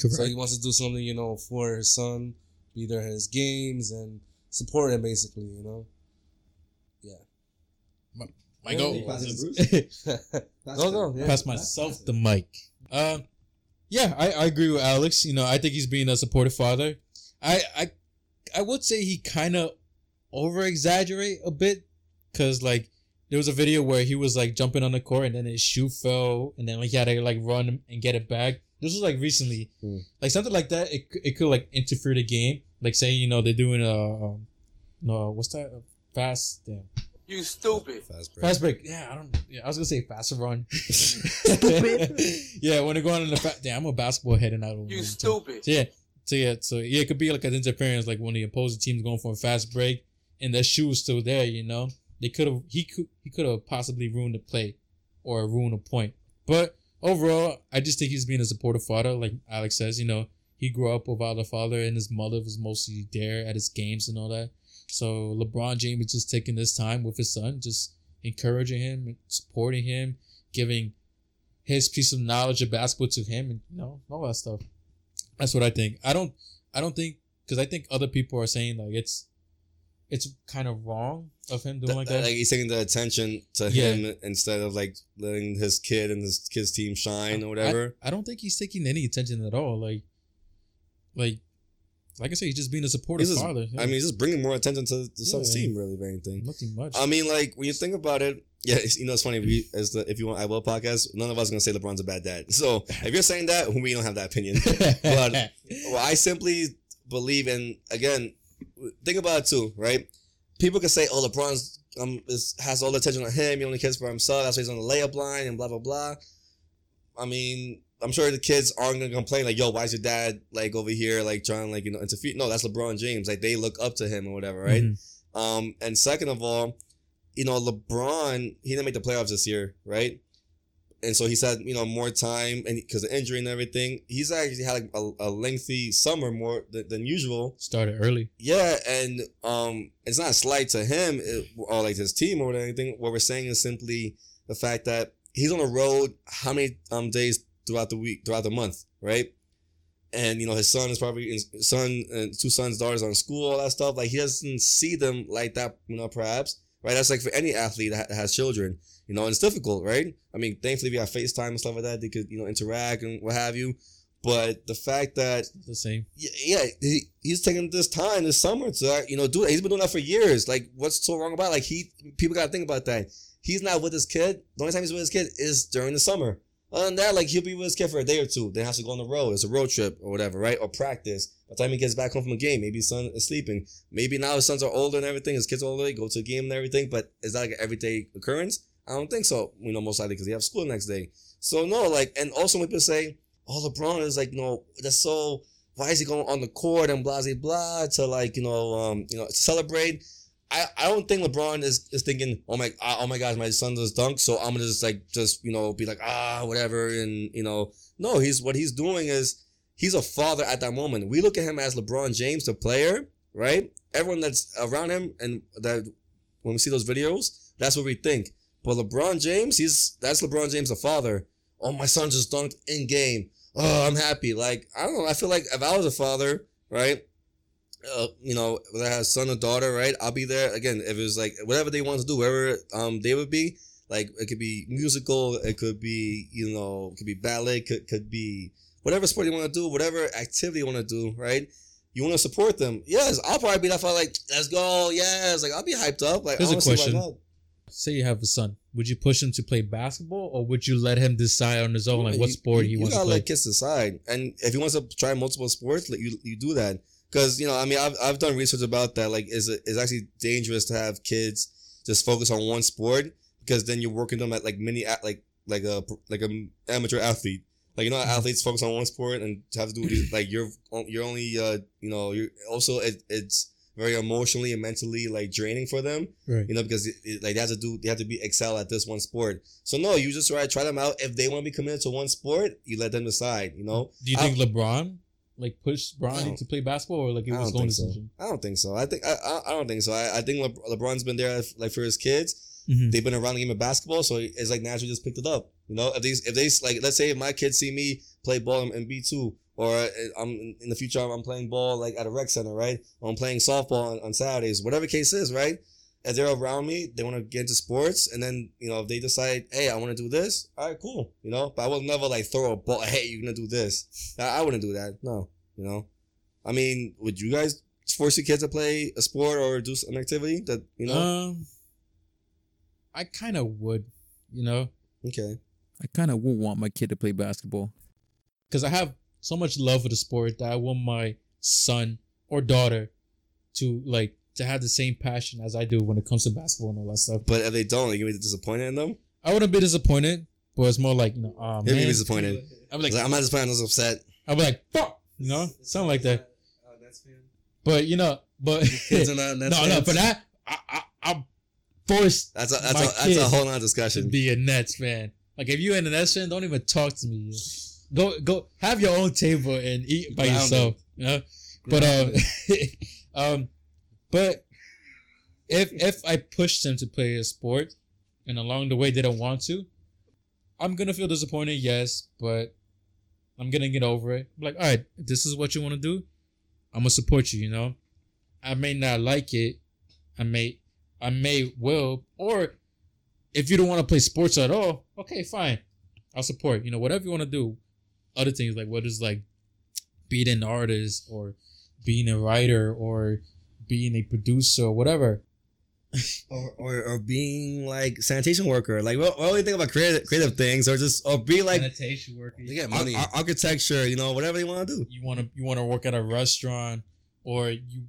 Speaker 3: Correct. So he wants to do something, you know, for his son, be there at his games and support him, basically, you know. Yeah.
Speaker 2: My go.
Speaker 1: Pass it to Bruce.
Speaker 3: go go. Yeah.
Speaker 2: Pass myself the mic. Um, yeah, I, I agree with Alex. You know, I think he's being a supportive father. I I I would say he kind of over exaggerate a bit because like there was a video where he was like jumping on the court and then his shoe fell and then like he had to like run and get it back. This was like recently,
Speaker 1: Hmm.
Speaker 2: like something like that. It it could like interfere the game. Like saying you know they're doing a um, no what's that fast damn
Speaker 4: You stupid.
Speaker 1: Fast break.
Speaker 2: Fast break. Yeah, I don't. Yeah, I was gonna say faster run.
Speaker 4: Stupid.
Speaker 2: yeah, when they're going in the fast. damn, I'm a basketball head and I don't.
Speaker 4: You stupid.
Speaker 2: So yeah, so yeah, so yeah, it could be like an interference, like when the opposing team's going for a fast break and their shoe is still there. You know, they could have he could he could have possibly ruined the play or ruined a point. But overall, I just think he's being a supportive father, like Alex says. You know, he grew up without a father, and his mother was mostly there at his games and all that. So LeBron James is just taking this time with his son, just encouraging him, supporting him, giving his piece of knowledge of basketball to him, and you know all that stuff. That's what I think. I don't. I don't think because I think other people are saying like it's it's kind of wrong of him doing like
Speaker 1: like he's taking the attention to
Speaker 2: Yeah.
Speaker 1: him instead of like letting his kid and his kid's team shine or whatever.
Speaker 2: I don't think he's taking any attention at all. Like, like, like I said, he's just being a supportive
Speaker 1: just-
Speaker 2: father.
Speaker 1: I mean, he's just bringing more attention to the son's team, really, if anything.
Speaker 2: nothing much.
Speaker 1: I mean, like when you think about it, yeah, it's, you know, it's funny. We, as the if you want I will podcast, none of us are gonna say LeBron's a bad dad. So if you're saying that, we don't have that opinion. but- well, I simply believe in again. Think about it too, right? People can say, "Oh, LeBron's um is, has all the attention on him. He only cares for himself. That's why he's on the layup line and blah blah blah." I mean, I'm sure the kids aren't gonna complain like, "Yo, why is your dad like over here like trying like you know interfere?" No, that's LeBron James. Like they look up to him or whatever, right?
Speaker 2: Mhm.
Speaker 1: Um, and second of all, you know, LeBron, he didn't make the playoffs this year, right? And so he's had, you know, more time and because of injury and everything. He's actually had like a, a lengthy summer more than, than usual.
Speaker 2: Started early.
Speaker 1: Yeah, and um, it's not a slight to him it, or like his team or anything. What we're saying is simply the fact that he's on the road how many um days throughout the week, throughout the month, right? And you know his son is probably his son and two sons, daughters on school, all that stuff. Like he doesn't see them like that, you know, perhaps, right? That's like for any athlete that has children, you know, and it's difficult, right? I mean, thankfully we have FaceTime and stuff like that. They could, you know, interact and what have you. But the fact that
Speaker 2: The same.
Speaker 1: yeah, yeah he, he's taking this time this summer to uh, you know do it. He's been doing that for years. Like, what's so wrong about it? like he? People got to think about that. He's not with his kid. The only time he's with his kid is during the summer. Other than that, like he'll be with his kid for a day or two. Then has to go on the road. It's a road trip or whatever, right? Or practice. By the time he gets back home from a game, maybe his son is sleeping. Maybe now his sons are older and everything. His kids are older. They go to a game and everything. But is that like an everyday occurrence? I don't think so. You know, most likely because they have school the next day. So no, like, and also when people say, "Oh, LeBron is like, no, that's so." Why is he going on the court and blah blah blah to like you know um you know celebrate? I, I don't think LeBron is, is thinking oh my ah, oh my gosh my son does dunk so I'm gonna just like just you know be like ah whatever and you know no he's what he's doing is he's a father at that moment we look at him as LeBron James the player right everyone that's around him and that when we see those videos that's what we think but LeBron James he's that's LeBron James the father oh my son just dunked in game oh I'm happy like I don't know I feel like if I was a father right uh, you know, that has son or daughter, right? I'll be there again. If it was like whatever they want to do, wherever um they would be, like it could be musical, it could be you know, it could be ballet, could could be whatever sport you want to do, whatever activity you want to do, right? You want to support them, yes. I'll probably be that for like, let's go, yes. Like I'll be hyped up. Like
Speaker 2: Here's a question. Say you have a son. Would you push him to play basketball, or would you let him decide on his own, like what
Speaker 1: you-
Speaker 2: sport
Speaker 1: you,
Speaker 2: he
Speaker 1: you
Speaker 2: wants to play?
Speaker 1: You gotta let kids decide, and if he wants to try multiple sports, let you you do that. Because you know, I mean, I've I've done research about that. Like, is it is actually dangerous to have kids just focus on one sport because then you're working them at like mini at like like a like a amateur athlete. Like you know, how athletes focus on one sport and have to do these, like you're you're only uh you know you're also it, it's very emotionally and mentally like draining for them
Speaker 2: Right.
Speaker 1: you know, because it, it- like they have to do, they have to be excel at this one sport. So no, you just try try them out. If they want to be committed to one sport, you let them decide. You know,
Speaker 2: Do you
Speaker 1: I-
Speaker 2: think LeBron like pushed Bronny to play basketball, or like it
Speaker 1: I
Speaker 2: was
Speaker 1: don't
Speaker 2: going
Speaker 1: think so.
Speaker 2: decision?
Speaker 1: I don't think so. I think I I, I don't think so. I, I think Le- LeBron's been there like for his kids.
Speaker 2: Mhm.
Speaker 1: They've been around the game of basketball, so it's like naturally just picked it up. You know, if these if they like, let's say if my kids see me play ball in, in B two, or uh, I'm in the future I'm playing ball like at a rec center, right? Or I'm playing softball on, on Saturdays, whatever case is, right? If they're around me, they want to get into sports, and then you know if they decide, hey, I want to do this, all right, cool, you know. But I will never like throw a ball. Hey, you're gonna do this. I, I wouldn't do that. No, you know. I mean, would you guys force your kids to play a sport or do an activity that you know?
Speaker 2: Um, I kind of would, you know,
Speaker 1: okay.
Speaker 5: I kind of would want my kid to play basketball.
Speaker 2: because I have so much love for the sport that I want my son or daughter to like to have the same passion as I do when it comes to basketball and all that stuff.
Speaker 1: But if they don't, like, you be disappointed in them.
Speaker 2: I wouldn't be disappointed, but it's more like you know, oh,
Speaker 1: You'd be disappointed.
Speaker 2: I'm
Speaker 1: Like,
Speaker 2: like,
Speaker 1: I'm not disappointed. I'm just upset.
Speaker 2: I'll be like, fuck, you know, something like that.
Speaker 3: Uh, Nets fan?
Speaker 2: But you know, but
Speaker 3: Kids are not
Speaker 2: no,
Speaker 3: Nets
Speaker 2: no,
Speaker 3: fans?
Speaker 2: for that, I, I, I'm forced
Speaker 1: That's a that's
Speaker 2: My
Speaker 1: a that's
Speaker 2: kid
Speaker 1: a whole nother
Speaker 2: to
Speaker 1: discussion.
Speaker 2: be a Nets fan. Like if you're in a Nets fan, don't even talk to me. Go go have your own table and eat by
Speaker 3: Grounded.
Speaker 2: yourself. You know? But um um but if if I push them to play a sport and along the way they don't want to, I'm gonna feel disappointed, yes, but I'm gonna get over it. I'm like, all right, if this is what you want to do, I'm gonna support you, you know? I may not like it. I may I may will, or if you don't want to play sports at all, okay, fine. I'll support. You know, whatever you want to do. Other things like what is like being an artist or being a writer or being a producer or whatever.
Speaker 1: Or, or or being like sanitation worker. Like, do you think about creative creative things, or just or be like
Speaker 2: Sanitation worker.
Speaker 3: They get money.
Speaker 1: ar- architecture? You know, whatever you want to do.
Speaker 2: You want to you want to work at a restaurant or you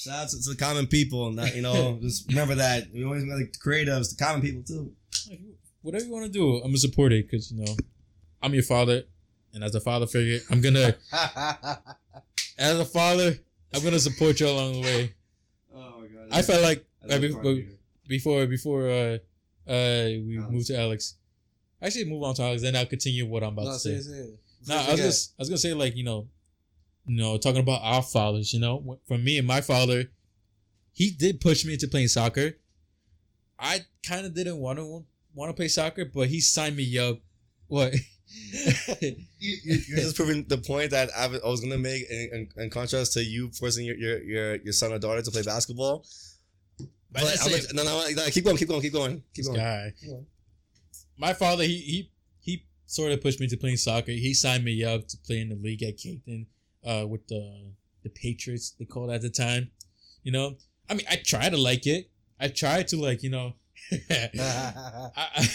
Speaker 1: Shout out to, to the common people, and that you know, just remember that we always like the creatives, the common people too.
Speaker 2: whatever you want to do. I'm gonna support it because you know I'm your father. And as a father figure, I'm gonna as a father, I'm gonna support you along the way.
Speaker 1: Oh my god.
Speaker 2: I felt like
Speaker 1: I
Speaker 2: right before before before uh uh we
Speaker 1: Alex.
Speaker 2: move to Alex. Actually, move on to Alex, then I'll continue what I'm about
Speaker 3: No,
Speaker 2: to
Speaker 3: say,
Speaker 2: say. No, I was gonna, I was gonna say like you know, you know, talking about our fathers. You know, for me and my father, he did push me into playing soccer. I kind of didn't want to want to play soccer, but he signed me up. What?
Speaker 1: You, you're just proving the point that I was, gonna make in, in, in contrast to you forcing your, your your your son or daughter to play basketball. But
Speaker 2: I
Speaker 1: I'm gonna- no, no, no, keep going, keep going, keep going, keep going.
Speaker 2: guy. My father, he he he sort of pushed me to playing soccer. He signed me up to play in the league at Caton, uh, with the the Patriots. They called at the time. You know, I mean, I tried to like it. I tried to like, you know, I I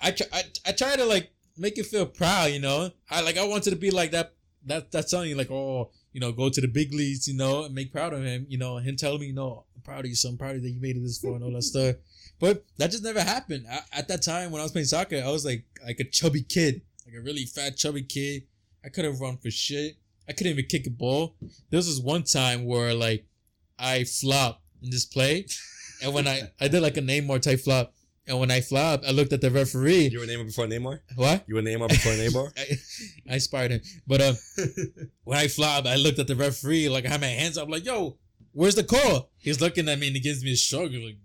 Speaker 2: I, try, I I try to like make you feel proud. You know, I like I wanted to be like that. That that's something like oh you know go to the big leagues you know and make proud of him you know him telling me no I'm proud of you son I'm proud of that you made it this far and all that stuff. But that just never happened. I, at that time when I was playing soccer, I was like like a chubby kid, like a really fat chubby kid. I couldn't run for shit. I couldn't even kick a ball. There was this one time where like I flopped in this play, and when I I did like a Neymar type flop, and when I flopped, I looked at the referee.
Speaker 1: You were Neymar before Neymar.
Speaker 2: What?
Speaker 1: You were Neymar before Neymar.
Speaker 2: I, I inspired him, but um, when I flopped, I looked at the referee like I had my hands up, like yo, where's the call? He's looking at me and he gives me a shrug. He's like,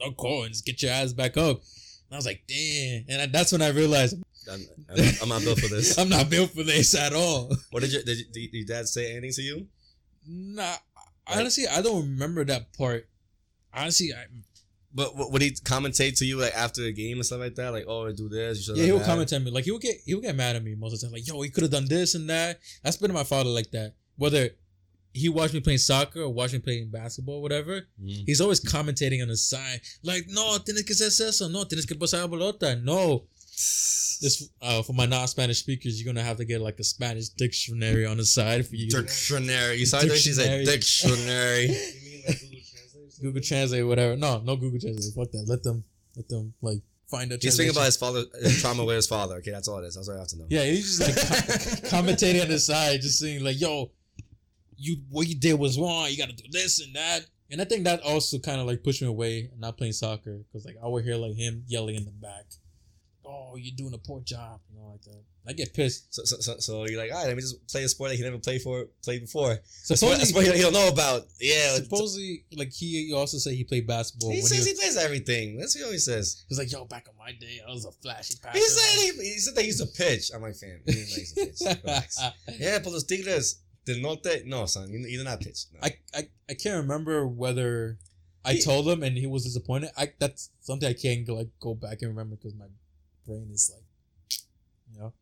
Speaker 2: no call, and just get your ass back up. And I was like, damn, and I, that's when I realized
Speaker 1: I'm, I'm, I'm not built for this.
Speaker 2: I'm not built for this at all.
Speaker 1: What did your did, you, did your dad say anything to you?
Speaker 2: Nah, honestly, I don't remember that part. Honestly, I,
Speaker 1: But would he commentate to you like after the game and stuff like that? Like, oh, do this. You should
Speaker 2: yeah, he would
Speaker 1: that?
Speaker 2: comment on me. Like he would get he would get mad at me most of the time. Like, yo, he could have done this and that. That's been my father like that. Whether he watched me playing soccer or watched me playing basketball, whatever,
Speaker 1: Mm.
Speaker 2: he's always commentating on the side. Like, no, tienes que hacer eso. No, tienes que pasar la pelota. No. This uh, for my non-Spanish speakers, you're gonna have to get like a Spanish dictionary on the side for you.
Speaker 1: Dictionary. You saw that? She said
Speaker 2: Dictionary.
Speaker 1: dictionary.
Speaker 3: You mean like Google Translate?
Speaker 2: Google Translate, whatever. No, no Google Translate. Fuck that. Let them, let them like find a.
Speaker 1: He's thinking about his father, his trauma with his father. Okay, that's all it is. That's all I have to know.
Speaker 2: Yeah, he's just like com- commentating on the side, just saying like, "Yo, you what you did was wrong. You got to do this and that." And I think that also kind of like pushed me away not playing soccer because like I would hear like him yelling in the back, "Oh, you're doing a poor job," you know, like that. I get pissed.
Speaker 1: So, so, so, so you're like, all right, let me just play a sport that he never played for, played before.
Speaker 2: Supposedly,
Speaker 1: that's what he, he don't know about. Yeah.
Speaker 2: supposedly, like he also said he played basketball.
Speaker 1: he says
Speaker 2: he,
Speaker 1: he plays everything. That's what he always says.
Speaker 2: was like, "Yo, back in my day, I was a flashy passer."
Speaker 1: He said he, he said they used to pitch. I'm like, fam, he didn't know he used to pitch. Relax. yeah, but los Tigres del Norte. No, son, you, you did not pitch. No.
Speaker 2: I, I I can't remember whether I
Speaker 1: He-
Speaker 2: told him and he was disappointed. I that's something I can't like go back and remember because my brain is like, you know.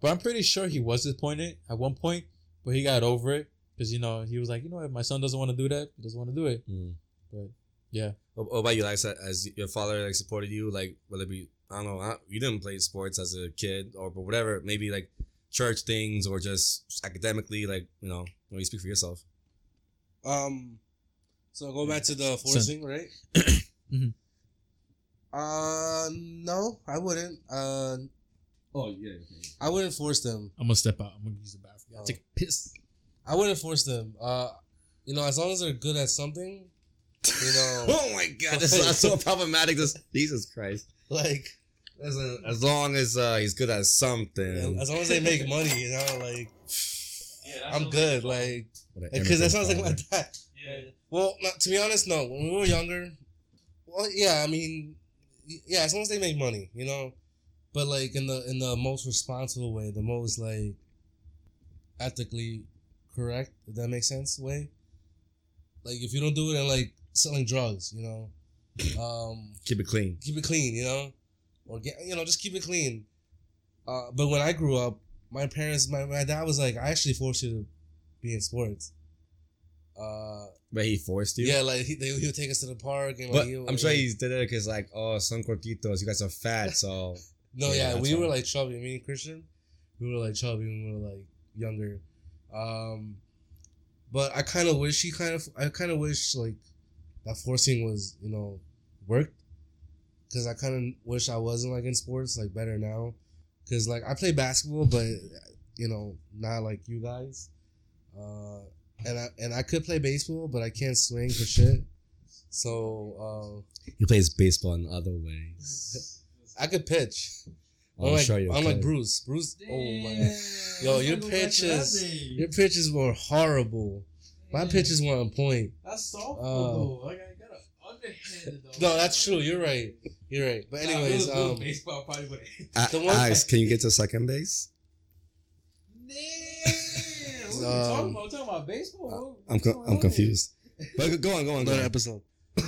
Speaker 2: But I'm pretty sure he was disappointed at one point, but he got over it because you know he was like, you know, if my son doesn't want to do that, he doesn't want to do it.
Speaker 1: Mm.
Speaker 2: But yeah,
Speaker 1: What, what about you? Like, I said, as your father like supported you, like whether it be I don't know, you didn't play sports as a kid or but whatever, maybe like church things or just academically, like you know, when you speak for yourself.
Speaker 3: Um, so go back to the forcing, right?
Speaker 2: Mhm.
Speaker 3: Uh, no, I wouldn't. Uh,
Speaker 1: Oh yeah.
Speaker 3: I wouldn't force them.
Speaker 2: I'm gonna step out. I'm gonna use the bathroom.
Speaker 3: Oh.
Speaker 2: Take a piss.
Speaker 3: I wouldn't force them. Uh, you know, as long as they're good at something, you know,
Speaker 1: Oh my god, this is so problematic. This Jesus Christ.
Speaker 3: like
Speaker 1: Listen, as long as uh, he's good at something.
Speaker 3: as long as they make money, you know, like I'm good. Like because that sounds like my dad. Yeah. Well, not, to be honest, no. When we were younger, well, yeah, I mean, y- yeah, as long as they make money, you know. But like in the in the most responsible way, the most like ethically correct, if that makes sense, way. Like if you don't do it and like selling drugs, you know, um,
Speaker 1: keep it clean.
Speaker 3: keep it clean, you know, or get you know just keep it clean. Uh, but when I grew up, my parents, my, my dad was like, I actually forced you to be in sports. Uh,
Speaker 1: But he forced you.
Speaker 3: yeah, like he, they, he would take us to the park and
Speaker 1: But
Speaker 3: like, he would-
Speaker 1: I'm sure he did it because like, oh, son cortitos, you guys are fat, so
Speaker 3: No,
Speaker 1: Yeah,
Speaker 3: yeah, we were like chubby. Me and Christian, we were like chubby when we were like younger. Um, but I kind of wish he kind of, I kind of wish like that forcing was, you know, worked. Cause I kind of wish I wasn't like in sports like better now. Cause like I play basketball, but you know not like you guys. Uh, and I and I could play baseball, but I can't swing for shit. So
Speaker 1: He plays baseball in other ways.
Speaker 3: uh, I could pitch.
Speaker 1: I'll
Speaker 3: Unlike,
Speaker 1: show you.
Speaker 3: unlike
Speaker 1: okay.
Speaker 3: Bruce. Bruce. Oh my. Yo, your pitches. Your pitches were horrible. My pitches were on point.
Speaker 2: That's
Speaker 3: softball,
Speaker 2: softball,
Speaker 3: though.
Speaker 2: Like I got an underhanded though.
Speaker 3: No, that's true. You're right. You're right. But anyways, um,
Speaker 2: baseball probably would.
Speaker 1: A-
Speaker 3: The one-
Speaker 1: Alex, can you get to second base?
Speaker 2: Damn. What are you
Speaker 3: Um,
Speaker 2: talking about? We're talking about baseball.
Speaker 1: I'm co- I'm confused. But go on, go on, go
Speaker 3: another
Speaker 1: on.
Speaker 3: episode.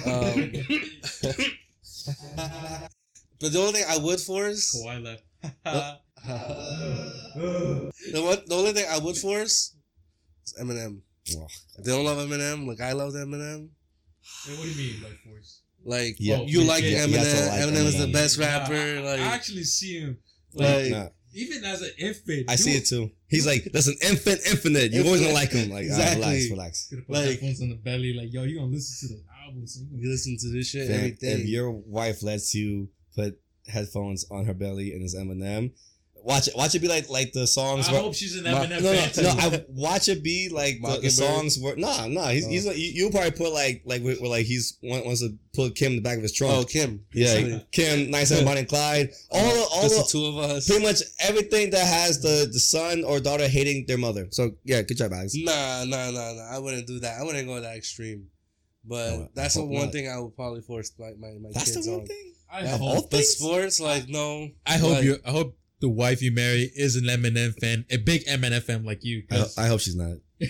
Speaker 3: Um, but the only thing I would force,
Speaker 2: Kawhi left.
Speaker 3: the one, the only thing I would force is Eminem. If they don't love Eminem, like I love Eminem.
Speaker 2: Wait, what do you mean, like force?
Speaker 3: Like
Speaker 1: Yeah.
Speaker 3: you like
Speaker 2: Yeah,
Speaker 3: Eminem.
Speaker 1: have to like
Speaker 3: Eminem is the
Speaker 1: Eminem.
Speaker 3: best
Speaker 2: Nah,
Speaker 3: rapper.
Speaker 2: I,
Speaker 3: like,
Speaker 2: I actually see him.
Speaker 3: like
Speaker 1: Nah,
Speaker 2: Even as an infant,
Speaker 1: I see it too. He's like, that's an infant, infinite. You always gonna like him. Like, ah,
Speaker 3: Exactly.
Speaker 1: exactly. relax, relax.
Speaker 2: Could have put
Speaker 3: like-
Speaker 2: headphones on the belly, like, yo, you gonna listen to the album? So you
Speaker 3: you
Speaker 2: gonna
Speaker 3: listen to this shit
Speaker 1: Fam,
Speaker 3: every day.
Speaker 1: if your wife lets you put headphones on her belly and it's Eminem, watch it. Watch it be like like the songs.
Speaker 2: I
Speaker 1: where-
Speaker 2: hope she's an
Speaker 1: Ma-
Speaker 2: Eminem
Speaker 1: no,
Speaker 2: fan.
Speaker 1: no,
Speaker 2: too.
Speaker 1: no. I watch it be like the, the songs were nah, nah. He's,
Speaker 3: Oh.
Speaker 1: he's like, you, you'll probably put like like where, where like he's wants to put Kim in the back of his trunk.
Speaker 3: oh, Kim.
Speaker 1: yeah,
Speaker 3: Basically.
Speaker 1: Kim, nice and Bonnie and Clyde. All the, all
Speaker 3: Just
Speaker 1: the,
Speaker 3: the two of us.
Speaker 1: pretty much everything that has the the son or daughter hating their mother. So yeah, good job, Alex.
Speaker 3: Nah, nah, nah, nah. I wouldn't do that. I wouldn't go that extreme. But
Speaker 1: No,
Speaker 3: that's the one
Speaker 1: not.
Speaker 3: thing I would probably force my my, my
Speaker 1: That's
Speaker 3: kids
Speaker 1: the one
Speaker 3: on.
Speaker 1: thing.
Speaker 2: I
Speaker 3: Yeah,
Speaker 2: hope.
Speaker 3: but sports, like no.
Speaker 2: I hope
Speaker 3: Like,
Speaker 2: you. I hope the wife you marry is an Eminem fan, a big Eminem fan like you.
Speaker 1: I,
Speaker 2: 'cause
Speaker 1: I hope she's not.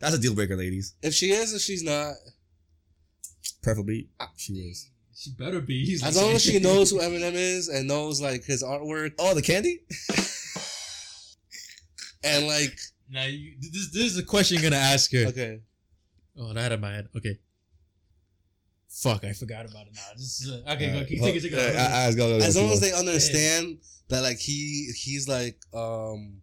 Speaker 1: That's a deal breaker, ladies.
Speaker 3: If she is, if she's not,
Speaker 1: Preferably, she is.
Speaker 2: she better be. He's
Speaker 3: as long as she knows who Eminem is and knows like his artwork
Speaker 1: Oh, the candy.
Speaker 3: and like
Speaker 2: Now, you, this, this is the question you're gonna ask her.
Speaker 3: okay,
Speaker 2: Oh, that out of my head. Okay. Fuck, I forgot about it now. This is, uh, okay, go, keep
Speaker 1: well,
Speaker 2: take it, take it.
Speaker 1: go, go, go,
Speaker 3: as long as they understand that like he he's like um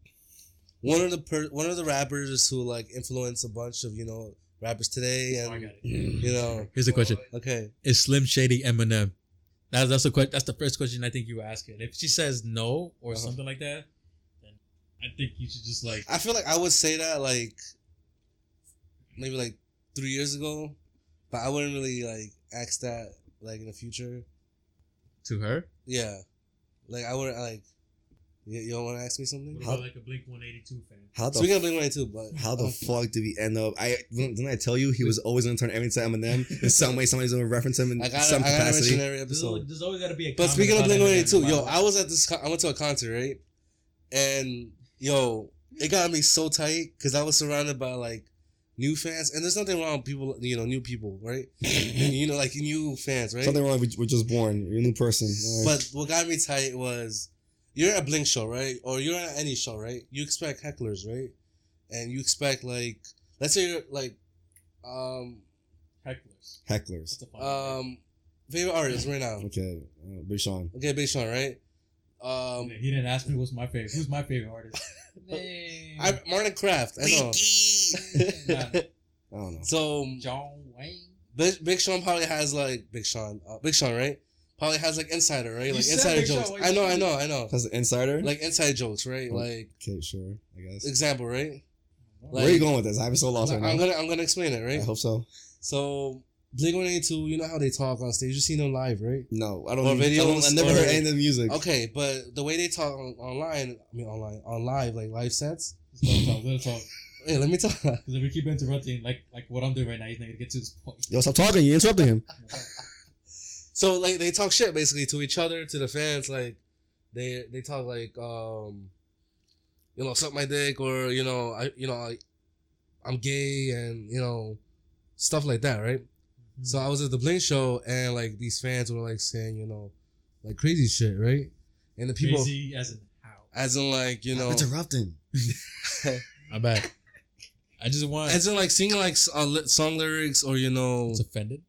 Speaker 3: one of the per- one of the rappers who like influenced a bunch of you know rappers today
Speaker 2: Oh, I
Speaker 3: and
Speaker 2: got it.
Speaker 3: you know
Speaker 2: Here's the question:
Speaker 3: okay
Speaker 2: Is Slim Shady Eminem? That's that's the que- That's the first question I think you ask her. And if she says no or
Speaker 3: Uh-huh.
Speaker 2: something like that, then I think you should just like.
Speaker 3: I feel like I would say that like maybe like three years ago, but I wouldn't really like ask that like in the future.
Speaker 2: to her.
Speaker 3: Yeah, like I wouldn't like. You, you don't want to ask me something?
Speaker 2: What
Speaker 1: How-
Speaker 2: like a Blink One Eighty Two fan?
Speaker 1: How the
Speaker 3: Speaking of Blink One Eighty Two, but
Speaker 1: How the fuck did we end up? I didn't I tell you he was always gonna turn everything to Eminem in some way. Somebody's gonna reference him in
Speaker 3: I gotta,
Speaker 1: some
Speaker 3: I gotta
Speaker 1: capacity.
Speaker 3: mention every
Speaker 2: There's,
Speaker 3: episode.
Speaker 2: always, there's always got to be a.
Speaker 3: But speaking of Blink One
Speaker 2: Eminem
Speaker 3: Eighty Two,
Speaker 2: in my
Speaker 3: yo. I was at this. con- I went to a concert, right? And yo, it got me so tight because I was surrounded by like new fans, and there's nothing wrong with people, you know, new people, right? And, you know, like new fans, right?
Speaker 1: Something wrong. We, we're just born. You're a new person. All right.
Speaker 3: But what got me tight was you're at a Blink show, right? Or you're at any show, right? You expect hecklers, right? And you expect like, let's say you're like, um,
Speaker 2: hecklers.
Speaker 1: hecklers.
Speaker 2: That's a fun
Speaker 3: um, favorite artist right now.
Speaker 1: Okay, uh, Big Sean.
Speaker 3: Okay, Big Sean, right? Um,
Speaker 2: he didn't ask me what's my favorite. Who's my favorite artist?
Speaker 3: I, Martin Kraft. I know.
Speaker 2: Nah,
Speaker 1: I don't know.
Speaker 3: so
Speaker 2: John Wayne.
Speaker 3: Big, Big Sean probably has like Big Sean, uh, Big Sean, right? Probably has like insider, right?
Speaker 2: You
Speaker 3: Like
Speaker 2: said
Speaker 3: insider
Speaker 2: Big Sean,
Speaker 3: jokes.
Speaker 2: why
Speaker 3: I know, I know, I know.
Speaker 1: That's the insider.
Speaker 3: Like inside jokes, right?
Speaker 1: Oh.
Speaker 3: Like
Speaker 1: okay, sure. I guess.
Speaker 3: example, right?
Speaker 1: Where are you going with this? I'm so lost
Speaker 3: I'm
Speaker 1: right now.
Speaker 3: gonna I'm gonna explain it, right?
Speaker 1: I hope so.
Speaker 3: So Blink One Eighty Two, you know how they talk on stage. You seen them live, right?
Speaker 1: No, I don't.
Speaker 3: Or
Speaker 1: I, don't I never
Speaker 3: or-
Speaker 1: heard any of the music.
Speaker 3: Okay, but the way they talk on, online, I mean online, on live, like live sets.
Speaker 2: Let's talk. Let's talk.
Speaker 3: Hey, let me talk.
Speaker 2: Because if we keep interrupting, like like what I'm doing right now, he's not gonna get to this point.
Speaker 1: Yo, stop talking. You interrupting him.
Speaker 3: So like they talk shit basically to each other, to the fans. Like they they talk like um, you know, suck my dick, or you know, I you know, I, I'm gay, and you know, stuff like that, right? So I was at the Blink show, and like these fans were like saying, you know, like crazy shit, right? And the people,
Speaker 2: Crazy as in how?
Speaker 3: as in like you know,
Speaker 1: interrupting.
Speaker 2: I'm back. I just want.
Speaker 3: as in like singing like s- uh, ly- song lyrics, or you know,
Speaker 2: It's offended.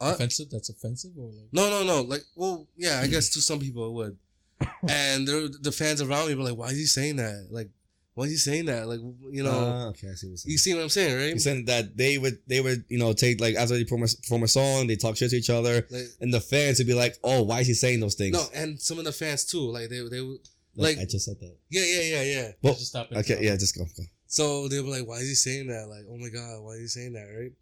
Speaker 3: uh,
Speaker 2: Offensive. That's offensive, or like.
Speaker 3: No, no, no. Like, well, yeah, I guess to some people it would. And there, the fans around me were like, "Why is he saying that? Like, why is he saying that? Like, you know,
Speaker 1: Uh, okay, I see what you're saying.
Speaker 3: you see what I'm saying, right?
Speaker 1: You said that they would they would you know take like after they perform a, perform a song they talk shit to each other
Speaker 3: Like,
Speaker 1: and the fans would be like oh why is he saying those things
Speaker 3: no, and some of the fans too. Like, they they would Like-
Speaker 1: I just said that.
Speaker 3: Yeah, yeah, yeah, yeah.
Speaker 1: Well,
Speaker 2: Just stop it.
Speaker 1: okay, yeah, just go. go.
Speaker 3: So they were like, "Why is he saying that? Like, oh my god, why is he saying that?" Right?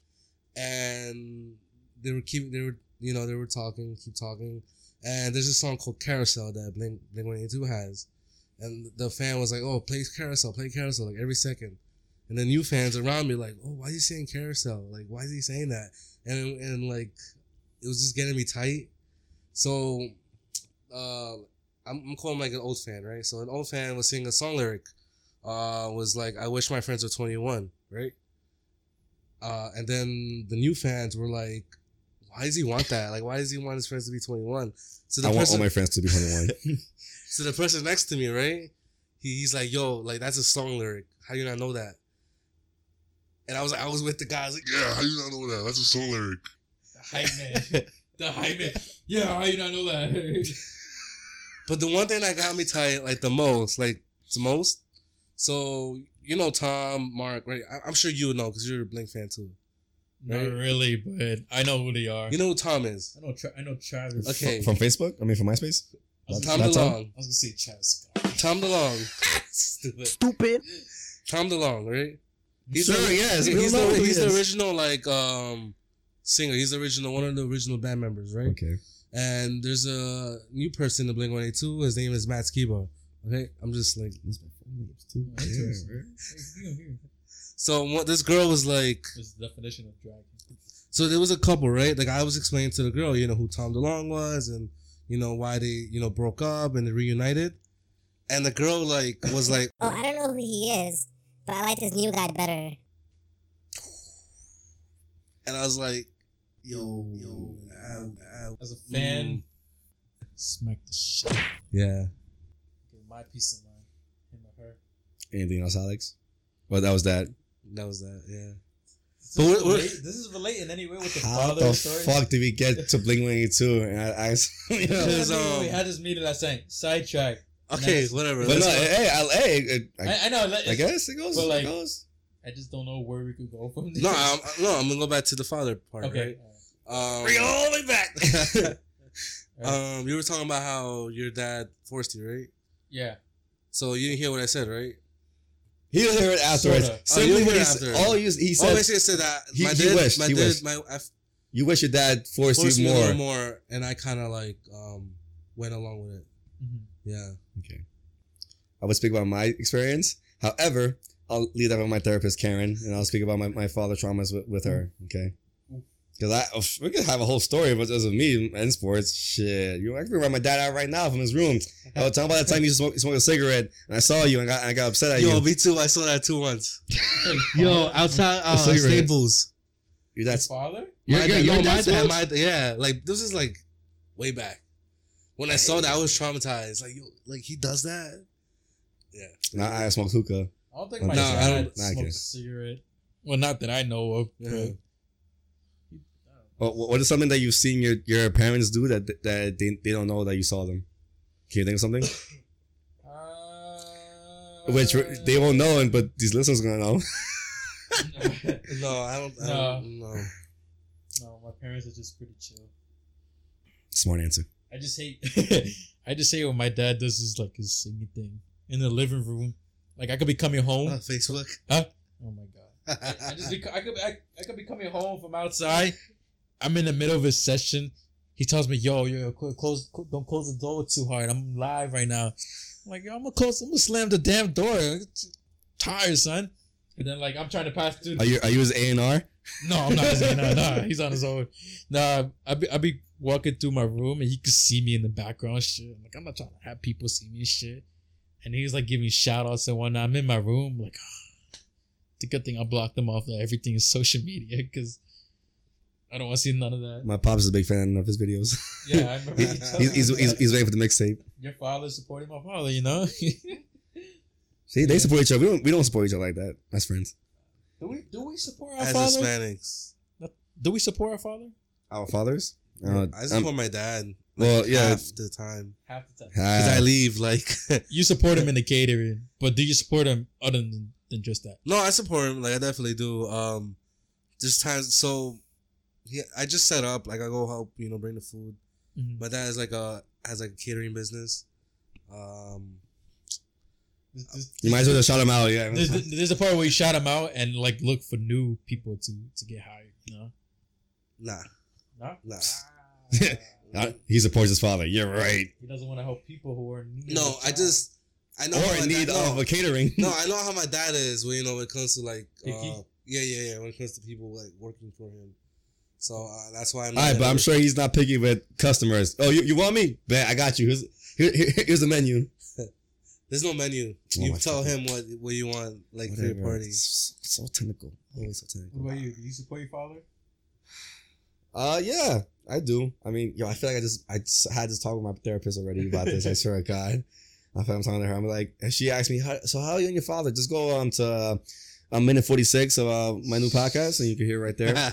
Speaker 3: And they were keep, they were, you know, they were talking, keep talking, and there's a song called Carousel that Blink Blink One Eighty Two has, and the fan was like, "Oh, play Carousel, play Carousel," like every second, and the new fans around me like, "Oh, why is he saying Carousel? Like, why is he saying that?" And and like, it was just getting me tight. So, uh, I'm, I'm calling like an old fan, right? So an old fan was singing a song lyric uh, was like, I wish my friends were 21, right? Uh, and then the new fans were like, why does he want that? Like, why does he want his friends to be 21? So the
Speaker 1: I want all my friends to be 21.
Speaker 3: so the person next to me, right? He, he's like, yo, like that's a song lyric. How do you not know that? And I was like, I was with the guys like, yeah, how you not know that? That's a song lyric.
Speaker 2: The hype man. the hype man. Yeah, how you not know that?
Speaker 3: But the one thing that got me tight, like the most, like the most. So you know Tom, Mark, right? I- I'm sure you know because you're a Blink fan too.
Speaker 2: Not really, but I know who they are.
Speaker 3: You know who Tom is?
Speaker 2: I know. Tra- I know Travis.
Speaker 3: Okay.
Speaker 1: From Facebook? I mean, from MySpace?
Speaker 2: I
Speaker 3: Tom
Speaker 2: gonna,
Speaker 1: Not
Speaker 3: DeLonge.
Speaker 2: I was gonna say Travis Scott.
Speaker 3: Tom DeLonge. Stupid.
Speaker 4: Stupid.
Speaker 3: Tom DeLonge, right?
Speaker 1: Sure,
Speaker 3: the,
Speaker 1: yes,
Speaker 3: He's, the,
Speaker 1: who he
Speaker 3: he's the original like um singer. He's the original one of the original band members, right?
Speaker 1: Okay.
Speaker 3: And there's a new person in the Blink One Eight Two. His name is Matt Skiba. Okay, I'm just like so. What this girl was like.
Speaker 2: What's the definition of dragon?
Speaker 3: So there was a couple, right? Like I was explaining to the girl, you know, who Tom DeLong was and you know why they, you know, broke up and they reunited. And the girl like was like,
Speaker 6: Oh, I don't know who he is, but I like this new guy better.
Speaker 3: and I was like, yo, yo, ow, ow.
Speaker 2: As a fan, mm. smack the shit.
Speaker 3: yeah.
Speaker 2: Give my peace of mind. Him or her.
Speaker 1: Anything else, Alex? Well, that was that.
Speaker 3: That was that, yeah.
Speaker 2: This,
Speaker 3: But
Speaker 2: is,
Speaker 3: what- what-
Speaker 2: relate, this is relate in any way with the
Speaker 1: How
Speaker 2: father
Speaker 1: the
Speaker 2: story.
Speaker 1: fuck did we get to Blink 182? And I, I you know.
Speaker 3: Because,
Speaker 2: Because,
Speaker 3: um,
Speaker 2: we had this meeting last night. Sidetrack.
Speaker 3: Okay,
Speaker 2: Nice.
Speaker 3: whatever.
Speaker 1: But
Speaker 3: let's
Speaker 1: no,
Speaker 3: go.
Speaker 1: hey, I, hey, I,
Speaker 2: I, I know.
Speaker 1: I guess it goes.
Speaker 2: But, like,
Speaker 1: it goes.
Speaker 2: I just don't know where we could go from this.
Speaker 3: no, I'm, no, I'm gonna go back to the father part,
Speaker 2: Okay.
Speaker 3: right? Um,
Speaker 1: Bring all the way back.
Speaker 3: um, you were talking about how your dad forced you, right?
Speaker 2: Yeah.
Speaker 3: So you didn't hear what I said, right?
Speaker 1: He'll hear it afterwards.
Speaker 2: Sorta.
Speaker 3: Oh,
Speaker 1: Simply
Speaker 3: you'll
Speaker 1: what he said.
Speaker 3: after.
Speaker 1: All he, he
Speaker 3: Oh,
Speaker 1: said,
Speaker 3: basically, I said that
Speaker 1: He-
Speaker 3: my
Speaker 1: he
Speaker 3: dad,
Speaker 1: wished,
Speaker 3: my
Speaker 1: he
Speaker 3: dad,
Speaker 1: wished.
Speaker 3: my I
Speaker 1: you wish your dad forced,
Speaker 3: forced
Speaker 1: you more.
Speaker 3: little more, and I kind of like um went along with it.
Speaker 2: Mhm.
Speaker 3: Yeah.
Speaker 1: Okay. I would speak about my experience. However, I'll leave that with my therapist, Karen, and I'll speak about my, my father traumas with, with her. Okay. Because I oh, we could have a whole story, but as of me and sports, shit, you know, I can remember my dad out right now from his room. I was talking about the time you smoked, smoked a cigarette, and I saw you and got, I got upset at
Speaker 3: Yo,
Speaker 1: you.
Speaker 3: Yo, me too. I saw that too once. Yo, outside uh,
Speaker 1: cigarette.
Speaker 3: Staples.
Speaker 1: Your
Speaker 2: Your
Speaker 1: dad's
Speaker 2: father?
Speaker 3: My
Speaker 4: Your-
Speaker 3: dad,
Speaker 4: your
Speaker 3: no, my
Speaker 4: dad
Speaker 3: dad, my yeah, like this is like way back. When I saw that, I was traumatized. Like, yo, like he does that. Yeah.
Speaker 1: Nah, I smoked hookah.
Speaker 2: I don't think my
Speaker 1: No,
Speaker 3: I
Speaker 2: dad
Speaker 3: don't-
Speaker 1: Nah, I
Speaker 2: smoked a cigarette. Well, not that I know of.
Speaker 3: Yeah.
Speaker 2: But
Speaker 1: What, what is something that you've seen your, your parents do that that they, they don't know that you saw them? Can you think of something?
Speaker 2: Uh,
Speaker 1: Which they won't know, and but these listeners gonna know.
Speaker 3: No, I don't. I
Speaker 2: No.
Speaker 3: don't no.
Speaker 2: no, my parents are just pretty chill.
Speaker 1: Smart answer.
Speaker 2: I just hate. I just hate when my dad does his like his singing thing in the living room. Like I could be coming home.
Speaker 3: Uh, Facebook.
Speaker 2: Oh my god! I, I just be, I could I, I could be coming home from outside. I'm in the middle of his session. He tells me, "Yo, yo, cl- close, cl- don't close the door too hard. I'm live right now." I'm like, "Yo, I'm gonna close. I'm gonna slam the damn door. I'm tired, son." And then like I'm trying to pass through.
Speaker 1: Are you are you his A and R?
Speaker 2: No, I'm not. Saying, no, no, he's on his own. Nah, I be I be walking through my room and he could see me in the background. Shit, I'm like I'm not trying to have people see me. and Shit, and he was like giving shout outs and whatnot. I'm in my room, like. The good thing I blocked them off. That everything is social media because I don't want to see none of that.
Speaker 1: My pops is a big fan of his videos.
Speaker 2: Yeah, I remember.
Speaker 1: He's, he's, he's, he's waiting for the mixtape.
Speaker 2: Your father supporting my father, you know.
Speaker 1: See, they support each other. We don't we don't support each other like that. As friends.
Speaker 2: do we do we support our father
Speaker 3: As
Speaker 2: father?
Speaker 3: Hispanics,
Speaker 2: Do we support our father?
Speaker 1: Our fathers. Uh,
Speaker 3: I support my dad. Like,
Speaker 1: well, yeah.
Speaker 3: half the time
Speaker 2: Half the time.
Speaker 3: because I leave. Like,
Speaker 2: You support him in the catering, but do you support him other than, than just that?
Speaker 3: no, I support him. Like, I definitely do. Um, there's times so. Yeah, I just set up. Like, I go help. You know, bring the food.
Speaker 2: Mhm.
Speaker 3: My dad is like a has like a catering business. Um,
Speaker 1: You might as well just shout him out. Yeah.
Speaker 2: There's, there's a part where you shout him out and like look for new people to to get hired. You know?
Speaker 3: Nah,
Speaker 2: No.
Speaker 3: nah.
Speaker 1: Uh, he supports his father. You're right.
Speaker 2: He doesn't want to help people who are in need.
Speaker 3: No,
Speaker 2: of a
Speaker 3: I just I know
Speaker 1: Or in need
Speaker 3: dad,
Speaker 1: of
Speaker 3: no,
Speaker 1: a catering.
Speaker 3: no, I know how my dad is when you know when it comes to like uh, yeah, yeah, yeah. When it comes to people like working for him, so uh, that's why I'm.
Speaker 1: All right, but I'm sure he's not picky with customers. Oh, you, you want me? Bet I got you. Here's here, here- here's the menu.
Speaker 3: there's no menu.
Speaker 1: Oh
Speaker 3: you tell
Speaker 1: God.
Speaker 3: him what what you want like for your
Speaker 1: Whatever.
Speaker 3: party.
Speaker 1: So, so technical. Always so technical.
Speaker 2: What about you? Do you support your father?
Speaker 1: Uh, yeah, I do. I mean, yo, I feel like I just I just had this talk with my therapist already about this. I swear to God. I feel I'm talking to her. I'm like, and she asked me, how, so how are you and your father? Just go on to a minute 46 of uh, my new podcast and you can hear right there.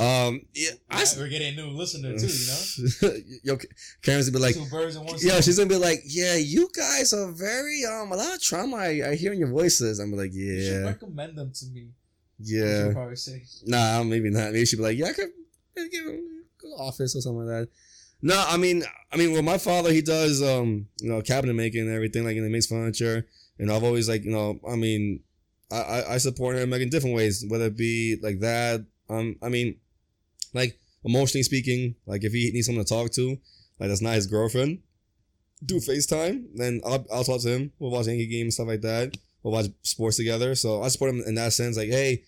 Speaker 1: Um, yeah, I,
Speaker 2: We're getting a new listener too. You know,
Speaker 1: yo, Karen's gonna be like,
Speaker 2: two birds in one
Speaker 1: yo, she's gonna be like, yeah, you guys are very, um, a lot of trauma I, I hear in your voices. I'm like,
Speaker 2: You should
Speaker 1: yeah,
Speaker 2: recommend them to me.
Speaker 1: yeah.
Speaker 2: She'll probably say.
Speaker 1: Nah, maybe not. Maybe she'd be like, yeah, I could give him go office or something like that. No, I mean, I mean, well, my father he does, um, you know, cabinet making and everything, like, and he makes furniture. And I've always like, you know, I mean, I I, I support him like in different ways, whether it be like that. Um, I mean, like emotionally speaking, like if he needs someone to talk to, like that's not his girlfriend, do FaceTime, then I'll I'll talk to him. We'll watch Yankee game and stuff like that. We'll watch sports together. So I support him in that sense. Like, hey,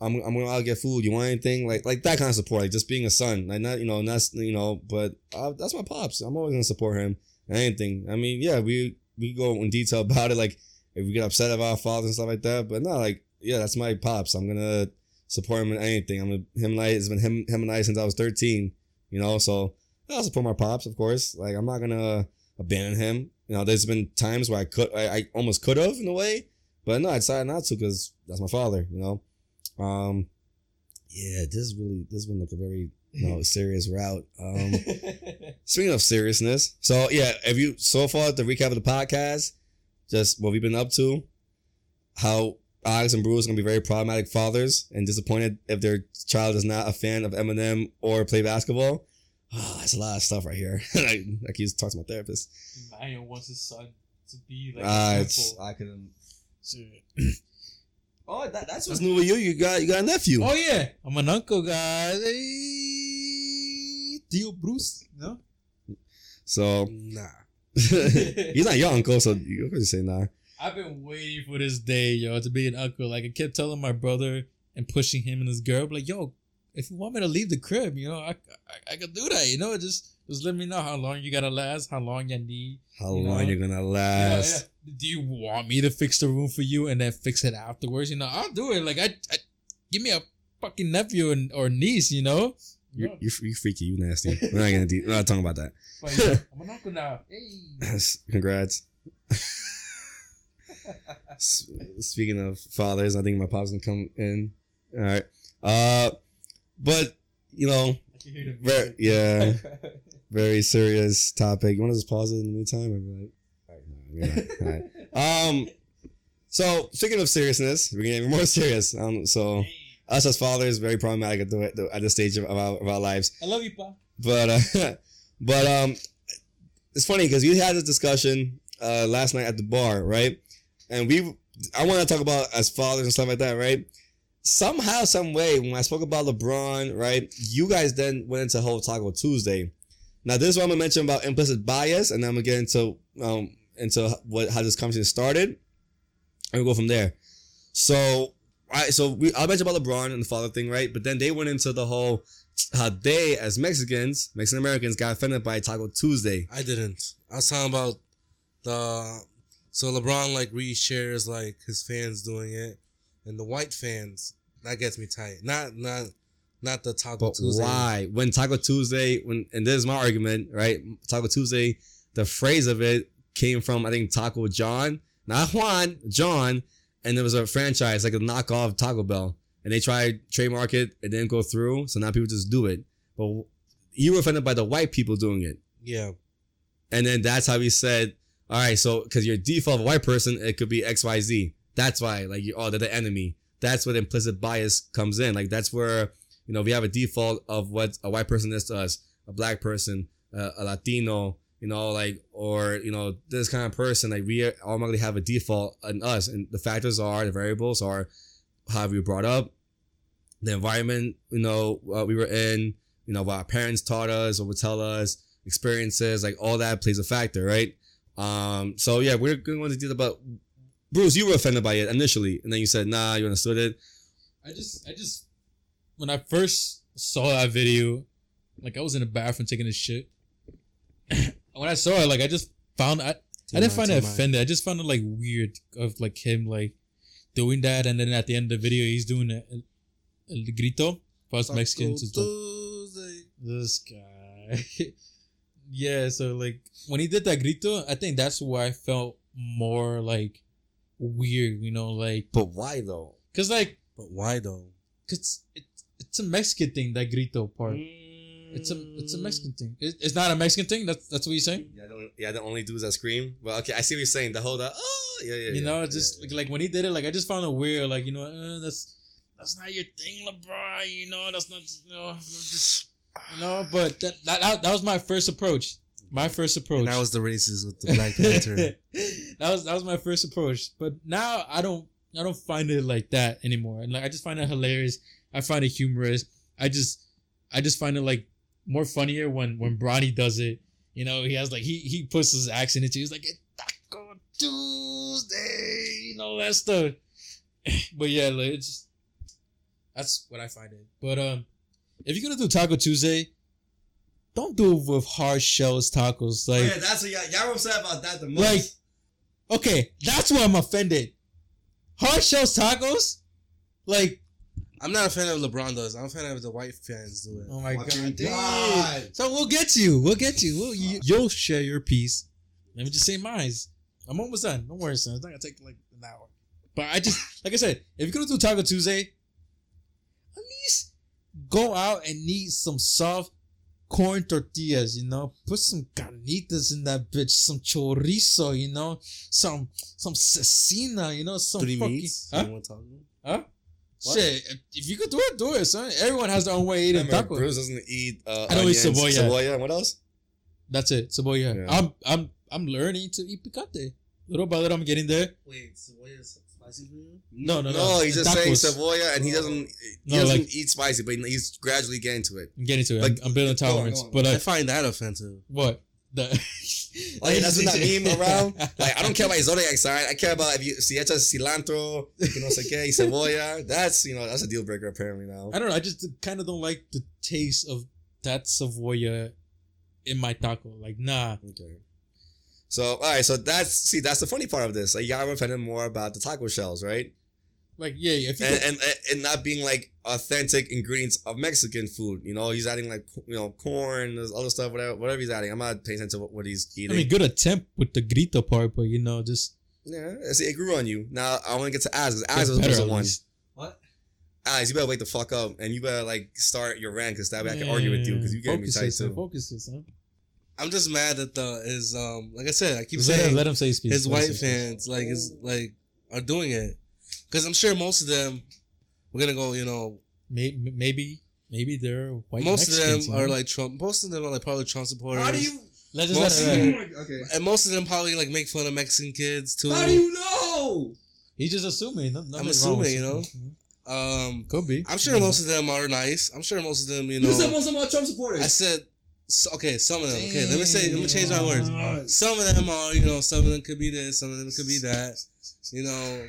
Speaker 1: I'm I'm gonna out get food. You want anything? Like like that kind of support. Like just being a son. Like not you know not you know. But uh, that's my pops. I'm always gonna support him. Anything. I mean, yeah, we we go in detail about it. Like if we get upset about our fathers and stuff like that. But no, like yeah, that's my pops. I'm gonna support him in anything. I'm gonna, him and I. It's been him him and I since I was 13. You know, so I'll support my pops, of course. Like I'm not gonna abandon him. You know, there's been times where I could, I, I almost could have in a way, but no, I decided not to because that's my father. You know, um, yeah, this is really this has been like a very you know serious route. Um, speaking of seriousness, so yeah, if you so far the recap of the podcast, just what we've been up to, how Alex and Bruce are gonna be very problematic fathers and disappointed if their child is not a fan of Eminem or play basketball. Oh, that's a lot of stuff right here. I, I keep talking to my therapist.
Speaker 2: Mayan wants his son to be like.
Speaker 1: Uh,
Speaker 2: a
Speaker 1: it's,
Speaker 2: temple.
Speaker 1: I couldn't. Oh, that, that's what's new with you. You got you got a nephew.
Speaker 2: Oh yeah, I'm an uncle, guys. Hey, Theo Bruce, no?
Speaker 1: So
Speaker 3: Nah.
Speaker 1: he's not your uncle, so you could say nah.
Speaker 2: I've been waiting for this day, yo, to be an uncle. Like I kept telling my brother and pushing him and his girl, like, yo, if you want me to leave the crib, you know, I I, I could do that. You know, just just let me know how long you gotta last, how long you need.
Speaker 1: How
Speaker 2: You
Speaker 1: long
Speaker 2: know?
Speaker 1: you're gonna last?
Speaker 2: yeah. Do you want me to fix the room for you and then fix it afterwards? You know, I'll do it. Like I, I give me a fucking nephew and, or niece. You know,
Speaker 1: You you you freaky, you nasty. We're not gonna de- we're not talking about that.
Speaker 2: But, yeah, I'm an uncle now. Hey.
Speaker 1: Congrats. Speaking of fathers, I think my pop's gonna come in. All right. Uh, but you know,
Speaker 2: I can hear the
Speaker 1: very, yeah, very serious topic. You want to just pause it in the meantime? Be like, all right, no, you're. All right. Um, so speaking of seriousness, we're getting more serious. Um, so us as fathers, very problematic at the at this stage of our, of our lives.
Speaker 2: I love you, pa.
Speaker 1: But uh, but um, it's funny because we had this discussion uh last night at the bar, right? And we, I want to talk about as fathers and stuff like that, right? Somehow, some way, when I spoke about LeBron, right? You guys then went into a whole Taco Tuesday. Now, this is what I'm gonna mention about implicit bias, and then I'm gonna get into um into what how this conversation started, and we'll go from there. So, I so we I mentioned about LeBron and the father thing, right? But then they went into the whole how they, as Mexicans, Mexican Americans, got offended by Taco Tuesday.
Speaker 3: I didn't. I was talking about the so LeBron like reshares like his fans doing it, and the white fans that gets me tight. Not not not the Taco
Speaker 1: But
Speaker 3: Tuesday.
Speaker 1: why? When Taco Tuesday, when and this is my argument, right? Taco Tuesday, the phrase of it came from I think Taco John, not Juan, John, and there was a franchise like a knockoff Taco Bell, and they tried trademark it, it didn't go through, so now people just do it. But you were offended by the white people doing it,
Speaker 3: Yeah,
Speaker 1: and then that's how he said, all right, so because your default of a white person, it could be X Y Z. That's why, like, you, oh, they're the enemy. That's where the implicit bias comes in. Like, that's where you know we have a default of what a white person is to us, a black person, uh, a Latino, you know, like or you know this kind of person. Like we automatically have a default in us, and the factors are the variables are how we were brought up, the environment, you know, what we were in, you know, what our parents taught us or would tell us, experiences, like all that plays a factor, right? Um, so yeah, we're going to that. But Bruce, you were offended by it initially, and then you said, "Nah, you understood it."
Speaker 2: I just, I just, when I first saw that video, like I was in the bathroom taking a shit. When I saw it, like I just found I, I didn't find it offended. I just found it like weird of like him like doing that, and then at the end of the video, he's doing a, a, a grito for us Mexicans. It's like, this guy. yeah, so like when he did that grito, I think that's where I felt more like weird, you know, like
Speaker 1: But why though?
Speaker 2: cause like
Speaker 3: But why though?
Speaker 2: cause it, it's a Mexican thing that grito part. Mm. It's a it's a Mexican thing. It, it's not a Mexican thing. That's that's what you're saying.
Speaker 1: Yeah, the, yeah, the only dudes that scream. Well, okay, I see what you're saying. The whole that, oh, yeah, yeah.
Speaker 2: you
Speaker 1: yeah,
Speaker 2: know,
Speaker 1: yeah,
Speaker 2: just
Speaker 1: yeah.
Speaker 2: like, like when he did it, like I just found it weird. Like you know, uh, that's that's not your thing, LeBron. You know, that's not you know, just you know. But that that that, that was my first approach. My first approach.
Speaker 3: And that was the racist with the Black Panther.
Speaker 2: that was that was my first approach. But now I don't I don't find it like that anymore. And like I just find it hilarious. I find it humorous. I just I just find it like more funnier when when Bronny does it. You know, he has like he he puts his accent into. it. He's like "It's Taco Tuesday, you know that stuff. but yeah, like it's that's what I find it. But um, if you're gonna do Taco Tuesday, don't do it with hard shells tacos. Like
Speaker 1: yeah, that's what y'all, y'all were upset about that the most.
Speaker 2: like, okay, that's why I'm offended. Hard shells tacos, like,
Speaker 3: I'm not a fan of LeBron does. I'm a fan of the white fans do it.
Speaker 2: oh my
Speaker 1: Oh
Speaker 2: god,
Speaker 1: my
Speaker 2: dude.
Speaker 1: God.
Speaker 2: So we'll get to you. We'll get to you. We'll, you. You'll share your piece. Let me just say mine. I'm almost done. Don't worry, son. It's not gonna take like an hour. But I just, like I said, if you're gonna do Taco Tuesday, at least go out and eat some soft corn tortillas. You know, put some carnitas in that bitch, some chorizo. You know, some some cecina. You know, some
Speaker 3: Three
Speaker 2: fucking
Speaker 3: meats.
Speaker 2: huh?
Speaker 3: You want taco?
Speaker 2: huh?
Speaker 3: What?
Speaker 2: Shit, if- if you could do it, do it, son. Everyone has their own way of eating
Speaker 1: Remember,
Speaker 2: tacos.
Speaker 1: Bruce doesn't eat. Uh,
Speaker 2: I don't eat
Speaker 1: onions,
Speaker 2: cebolla.
Speaker 1: Cebolla. and What else?
Speaker 2: That's it. Cebolla.
Speaker 1: Yeah.
Speaker 2: I'm I'm I'm learning to eat picante. Little by little, I'm getting there.
Speaker 3: Wait, cebolla is spicy for you?
Speaker 2: No, no, no.
Speaker 1: No, he's just
Speaker 2: Tacos.
Speaker 1: saying cebolla, and he doesn't. He
Speaker 2: No,
Speaker 1: doesn't
Speaker 2: like-
Speaker 1: eat spicy, but he's gradually getting to it.
Speaker 2: I'm getting to it.
Speaker 1: Like,
Speaker 2: I'm, I'm building
Speaker 1: go on,
Speaker 2: tolerance.
Speaker 1: go on.
Speaker 2: But
Speaker 3: I
Speaker 2: like,
Speaker 3: find that offensive.
Speaker 2: what? The
Speaker 1: Like, that's what that meme around. Like, I don't care about his zodiac sign. I care about if you si echas cilantro, you know, sé qué, y cebolla. That's you know, that's a deal breaker apparently now.
Speaker 2: I don't know. I just kind of don't like the taste of that cebolla in my taco. Like, nah.
Speaker 1: Okay. So all right, so that's see, that's the funny part of this. Like, y'all were offended more about the taco shells, right?
Speaker 2: Like, yeah, if you
Speaker 1: and, and and not being like authentic ingredients of Mexican food. You know, he's adding like you know corn, there's other stuff, whatever, whatever he's adding. I'm not paying attention to what, what he's eating.
Speaker 2: I
Speaker 1: eating.
Speaker 2: mean, good attempt with the grito part, but you know, just
Speaker 1: yeah, see, it grew on you. Now I want to get to Az. 'cause
Speaker 2: get
Speaker 1: Az was
Speaker 2: better
Speaker 1: the one.
Speaker 2: least.
Speaker 1: Az, you better wake the fuck up, and you better like start your rant because that way I can argue with you because you get me
Speaker 2: Focus
Speaker 1: tight
Speaker 2: yourself,
Speaker 1: too.
Speaker 2: Focus yourself.
Speaker 3: I'm just mad that the is um like I said, I keep
Speaker 2: Just let, him,
Speaker 3: saying
Speaker 2: let him say his piece.
Speaker 3: his white
Speaker 2: say his piece.
Speaker 3: fans like is like are doing it because I'm sure most of them we're gonna go you know
Speaker 2: May- Maybe, maybe they're white.
Speaker 3: most
Speaker 2: Mexicans,
Speaker 3: of them are
Speaker 2: know?
Speaker 3: like Trump most of them are like probably Trump supporters
Speaker 1: How do you?
Speaker 2: Let's just
Speaker 3: most
Speaker 2: let
Speaker 3: of
Speaker 2: him-
Speaker 3: them-
Speaker 1: Okay.
Speaker 3: and most of them probably like make fun of Mexican kids too
Speaker 1: How do you know?
Speaker 2: He's just assuming. No,
Speaker 3: I'm
Speaker 2: nothing's wrong with
Speaker 3: assuming, you know?
Speaker 2: it.
Speaker 3: um
Speaker 2: Could be.
Speaker 3: I'm sure most of them are nice I'm sure most of them you know
Speaker 1: You said most of them are Trump supporters.
Speaker 3: I said so, okay some of them okay let me say let me change my words some of them are, you know, some of them could be this, some of them could be that. You know,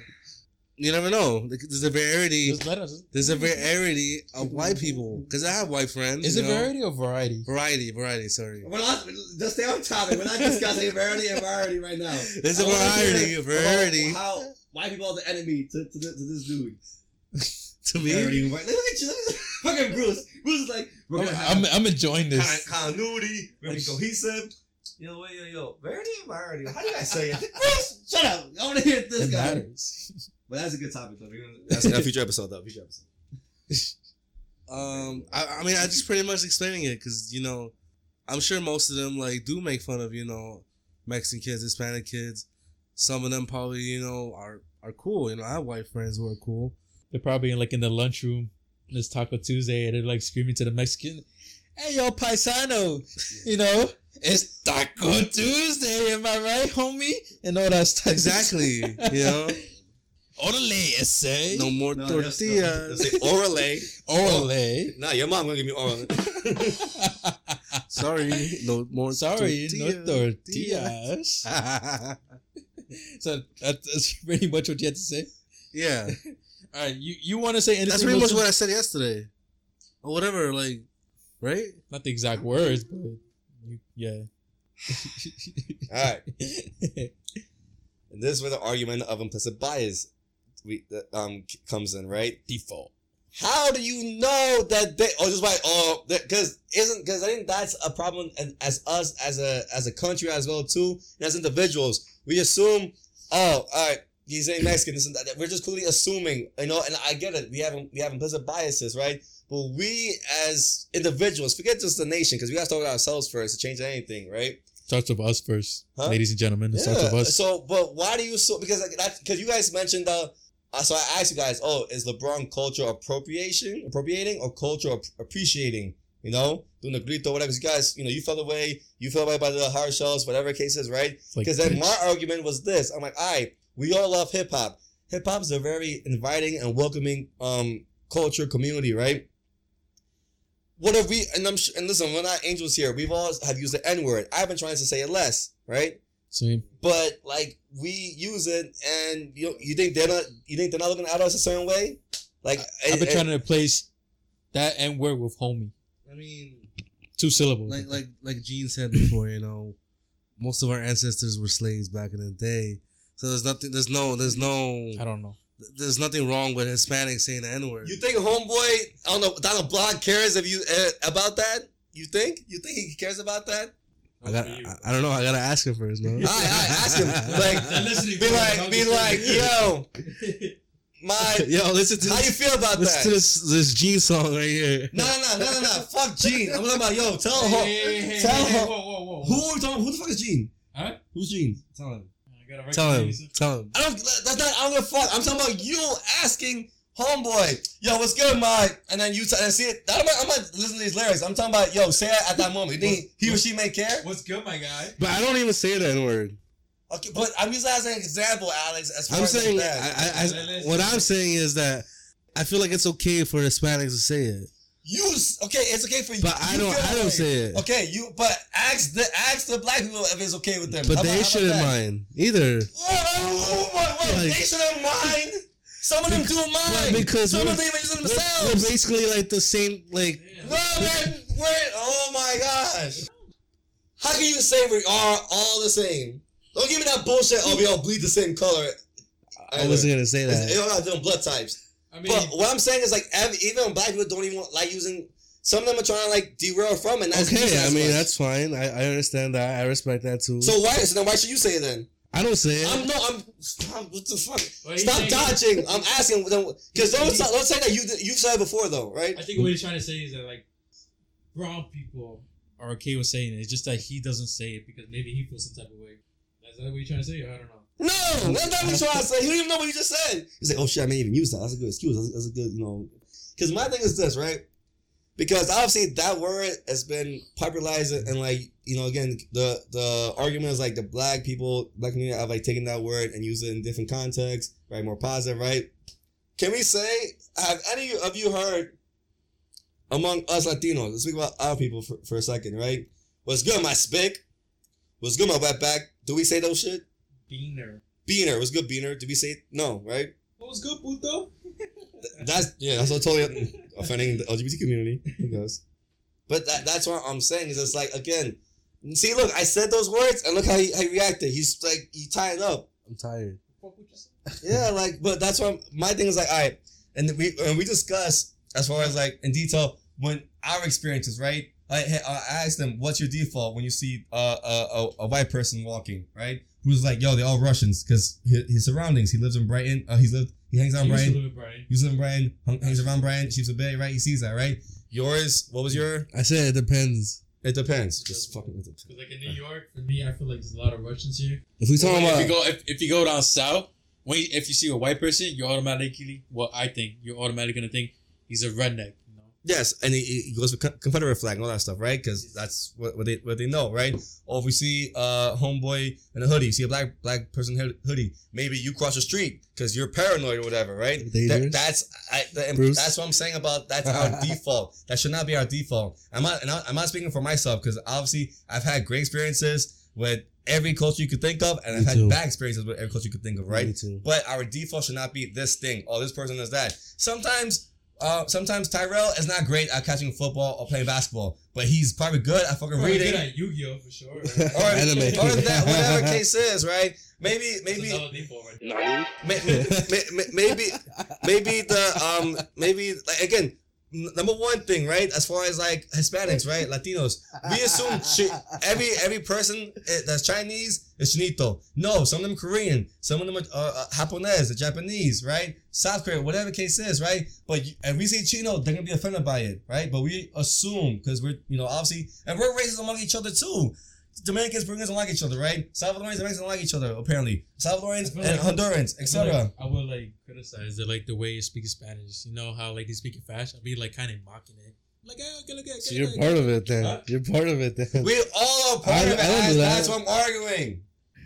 Speaker 3: you never know. There's a variety.
Speaker 2: Just let us.
Speaker 3: There's a variety of white people because I have white friends.
Speaker 2: Is
Speaker 3: you
Speaker 2: it
Speaker 3: know.
Speaker 2: variety or variety?
Speaker 3: Variety, variety. Sorry.
Speaker 1: We're not, just stay on topic. We're not discussing variety and variety right now.
Speaker 3: There's a
Speaker 1: I wanna
Speaker 3: variety,
Speaker 1: hear
Speaker 3: a variety.
Speaker 1: about How white people are the enemy to, to, this, to this dude.
Speaker 3: To me,
Speaker 1: Variety and white. Look at you. Look at fucking Bruce. Bruce is like, we're
Speaker 2: I'm,
Speaker 1: gonna have
Speaker 2: I'm, I'm enjoying
Speaker 1: con-
Speaker 2: this.
Speaker 1: continuity. We're gonna be cohesive. Yo, wait, yo, yo. Variety and variety. How do you guys say it? Bruce, shut up. I want to hear this
Speaker 2: It
Speaker 1: guy.
Speaker 2: matters.
Speaker 1: But that's a good topic, though. We're that's a future episode, though. Future episode.
Speaker 3: um, I, I mean, I just pretty much explaining it because you know, I'm sure most of them like do make fun of you know Mexican kids, Hispanic kids. Some of them probably you know are are cool. You know, I have white friends who are cool.
Speaker 2: They're probably in, like in the lunchroom. It's Taco Tuesday, and they're like screaming to the Mexican, "Hey, yo, paisano!" You know, It's Taco Tuesday, am I right, homie? And all that stuff.
Speaker 3: Exactly. You know,
Speaker 2: Orale, ese.
Speaker 3: no more
Speaker 1: No, that's-
Speaker 3: tortillas.
Speaker 1: Say orale.
Speaker 2: Orale.
Speaker 1: Nah, your mom gonna give me oral.
Speaker 3: Sorry, no more.
Speaker 2: Sorry,
Speaker 3: tortillas.
Speaker 2: no tortillas. so that, that's pretty much what you had to say.
Speaker 3: yeah,
Speaker 2: All right, you, you want to say anything?
Speaker 3: that's pretty much what I said yesterday, or whatever. Like, right?
Speaker 2: Not the exact words, but you, yeah.
Speaker 1: All right. And this is where the argument of implicit bias we that, um comes in, right?
Speaker 2: Default.
Speaker 1: How do you know that they? Oh, just by oh, because isn't because I think that's a problem and as us as a as a country as well too, and as individuals. We assume, oh, all right, he's a Mexican. This and that. We're just clearly assuming, you know. And I get it. We have we have implicit biases, right? But we as individuals, forget just the nation, because we got to talk about ourselves first to change anything, right?
Speaker 2: Starts with us first,
Speaker 1: Huh?
Speaker 2: ladies and gentlemen. It starts with us.
Speaker 1: So, but why do you so? Because like that's because you guys mentioned uh, uh, so I asked you guys, oh, is LeBron culture appropriation, appropriating, or culture ap- appreciating? You know, doing the grito, whatever. you guys, you know, you fell away, you fell away by the hard shells, whatever the case is, right?
Speaker 2: Like,
Speaker 1: Because then my argument was this: I'm like, all right, we all love hip hop. Hip hop is a very inviting and welcoming um culture community, right? What have we? And I'm sh- and listen, we're not angels here. We've all have used the N word. I've been trying to say it less, right?
Speaker 2: Same.
Speaker 1: but like we use it and you you think they're not you think they're not looking at us a certain way like
Speaker 2: I've been trying to replace that N word with homie.
Speaker 3: I mean,
Speaker 2: Two syllables.
Speaker 3: like like like Gene said before, you know, most of our ancestors were slaves back in the day. So there's nothing. There's no. There's no.
Speaker 2: I don't know.
Speaker 3: There's nothing wrong with Hispanics saying the N word.
Speaker 1: you think homeboy on the down the block cares if you uh, about that you think you think he cares about that
Speaker 3: I got. I, I don't know. I gotta ask him first, man.
Speaker 1: I, I ask him like be like be like yo my
Speaker 3: Yo, listen to
Speaker 1: how you feel about
Speaker 3: Listen
Speaker 1: that
Speaker 3: to this this Gene song right here.
Speaker 1: no no no no no no fuck Gene I'm talking about yo tell him tell him who are we talking who the fuck is Gene
Speaker 2: Huh?
Speaker 1: who's Gene
Speaker 3: Tell him.
Speaker 2: I gotta
Speaker 3: Tell him. Tell him.
Speaker 1: I don't. That's not. I don't give a fuck. I'm talking about you asking homeboy, yo, what's good, my? And then you t- and see it. I'm not, I'm not listening to these lyrics. I'm talking about, yo, say it at that moment. You think he or she may care?
Speaker 2: What's good, my guy?
Speaker 3: But I don't even say that N word.
Speaker 1: Okay, but I'm using that as an example, Alex. As far
Speaker 3: I'm
Speaker 1: as
Speaker 3: saying.
Speaker 1: like
Speaker 3: I,
Speaker 1: that.
Speaker 3: I, I, what I'm saying is that I feel like it's okay for Hispanics to say it,
Speaker 1: you okay? It's okay for you.
Speaker 3: but I
Speaker 1: you
Speaker 3: don't. I don't
Speaker 1: way.
Speaker 3: say it.
Speaker 1: Okay, you. But ask the ask the black people if it's okay with them.
Speaker 3: But
Speaker 1: How
Speaker 3: they
Speaker 1: about
Speaker 3: shouldn't mind either.
Speaker 1: Oh, what, what,
Speaker 3: Like-
Speaker 1: they shouldn't mind. Some of them do mine.
Speaker 3: Well, because
Speaker 1: some of them even use it themselves.
Speaker 3: we're basically like the same. Like
Speaker 1: Well, man, wait. Oh my gosh. How can you say we are all the same? Don't give me that bullshit. Oh, we all bleed the same color.
Speaker 3: I wasn't gonna say that.
Speaker 1: they don't have different blood types.
Speaker 2: I mean,
Speaker 1: But what I'm saying is like even black people don't even like using. Some of them are trying to like derail from it. And that's
Speaker 3: Okay, I mean
Speaker 1: much.
Speaker 3: that's fine. I, I understand that. I respect that too.
Speaker 1: So why? So then why should you say it then?
Speaker 3: I don't say it.
Speaker 1: I'm no. I'm. Stop, what the fuck?
Speaker 2: Well, he's
Speaker 1: Stop
Speaker 2: saying-
Speaker 1: dodging. I'm asking them because don't don't say that you you've said it before though, right?
Speaker 2: I think what he's trying to say is that like brown people are okay with saying it. It's just that he doesn't say it because maybe he feels some type of way. Is that what you're trying to say? Or I don't know.
Speaker 1: No, that's not what you're trying to say. You don't even know what you just said. He's like, oh shit, I may even use that. That's a good excuse. That's, that's a good, you know. Because my thing is this, right? Because obviously that word has been popularized and like, you know, again, the the argument is like the black people, black community have like taken that word and used it in different contexts, right? More positive, right? Can we say, have any of you heard among us Latinos, let's speak about our people for, for a second, right? What's good, my spick? What's good, my wetback? Do we say those shit?
Speaker 2: Beaner.
Speaker 1: Beaner was good. Beaner. Do we say no? Right.
Speaker 2: What was good, puto?
Speaker 1: That's yeah. That's totally offending the LGBT community. I guess. But that, that's what I'm saying is it's like again. See, look, I said those words and look how he, how he reacted. He's like he tied up.
Speaker 3: I'm tired.
Speaker 1: Yeah, like, but that's why my thing is like, all right, and we and we discuss as far as like in detail when our experiences, right? I, I asked them, "What's your default when you see uh, a, a a white person walking, right? Who's like, yo, they're all Russians because his, his surroundings. He lives in Brighton. Uh, he's lived. He hangs out in Brighton.
Speaker 2: Brian.
Speaker 1: He lives in Brighton. hung- Hangs around Brighton. Sheepshead Bay, right? He sees that, right? Yours, what was your?
Speaker 3: I said it depends.
Speaker 1: It depends. Just fucking. With it depends.
Speaker 2: Because like in New York, for me, I feel like there's a lot of Russians here.
Speaker 3: If we talking
Speaker 2: if
Speaker 3: about
Speaker 2: you go if, if you go down south, when you- if you see a white person, you're automatically well, I think you're automatically gonna think he's a redneck.
Speaker 1: Yes, and he, he goes with Confederate flag and all that stuff, right? Because that's what, what they what they know, right? Or if we see uh homeboy in a hoodie, see a black black person hoodie, maybe you cross the street because you're paranoid or whatever, right? That, that's I, that- that's what I'm saying about that's our default. That should not be our default. I'm not I'm not speaking for myself because obviously I've had great experiences with every culture you could think of, and
Speaker 3: Me
Speaker 1: I've had
Speaker 3: too.
Speaker 1: bad experiences with every culture you could think of, right?
Speaker 3: Me too.
Speaker 1: But our default should not be this thing. Oh, this person is that. Sometimes, uh, sometimes Tyrell is not great at catching football or playing basketball, but he's probably good at fucking
Speaker 2: Probably
Speaker 1: reading.
Speaker 2: good at Yu-Gi-Oh for sure.
Speaker 1: Or,
Speaker 3: Anime.
Speaker 1: or that whatever case is, right? Maybe, maybe,
Speaker 2: That's right there.
Speaker 1: may- may- may- maybe, maybe the um, maybe like again, n- number one thing, right? As far as like Hispanics, right, Latinos, we assume chi- every every person eh, that's Chinese is Chinito. No, some of them Korean, some of them are uh, uh, Japanese, Japanese, right? South Korea, whatever case is, right? But if we say Chino, they're gonna be offended by it, right? But we assume because we're you know obviously, and we're racist among each other too. Dominicans, Puerto don't like each other, right? Salvadorians, Dominicans don't like each other, apparently. Salvadorians
Speaker 2: I feel
Speaker 1: and
Speaker 2: like-
Speaker 1: Hondurans, etc.
Speaker 2: like I would like criticize it, like the way you speak Spanish. You know how like they speak it fast. I'd be like kind of mocking it. Like, oh, okay, okay,
Speaker 3: So you're part of it then.
Speaker 2: Huh?
Speaker 3: You're part of it then.
Speaker 1: We all are part
Speaker 3: I-
Speaker 1: of it.
Speaker 3: I don't
Speaker 1: guys.
Speaker 3: do that.
Speaker 1: That's what I'm arguing.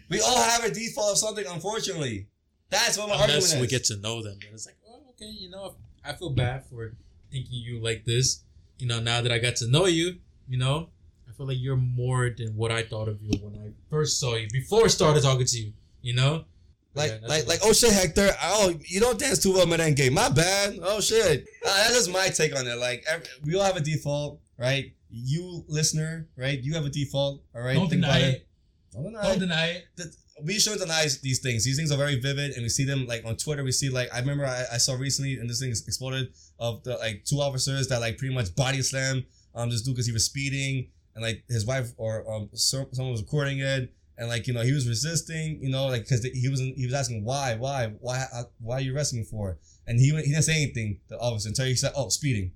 Speaker 1: We all have a default of something, unfortunately. That's what my argument
Speaker 2: Unless
Speaker 1: is.
Speaker 2: we get to know them, then it's like, oh, okay, you know, I feel bad for thinking you like this. You know, now that I got to know you, you know, I feel like you're more than what I thought of you when I first saw you before I started talking to you. You know,
Speaker 1: like,
Speaker 2: Yeah,
Speaker 1: like, like, oh shit, Hector. Oh, you don't dance too well merengue. My bad. Oh shit. Uh, that's just my take on it. Like, every, we all have a default, right? You listener, right? You have a default, all right?
Speaker 2: don't
Speaker 1: Think
Speaker 2: deny
Speaker 1: about
Speaker 2: it.
Speaker 1: Don't deny
Speaker 2: Don't
Speaker 1: it.
Speaker 2: deny it.
Speaker 1: we shouldn't deny these things. These things are very vivid, and we see them like on Twitter. We see like I remember I, I saw recently, and this thing exploded of the like two officers that like pretty much body slam um this dude because he was speeding, and like his wife or um so- someone was recording it, and like you know he was resisting, you know like because he was he was asking why why why uh, why are you arresting me for, and he he didn't say anything to the officer until he said oh speeding.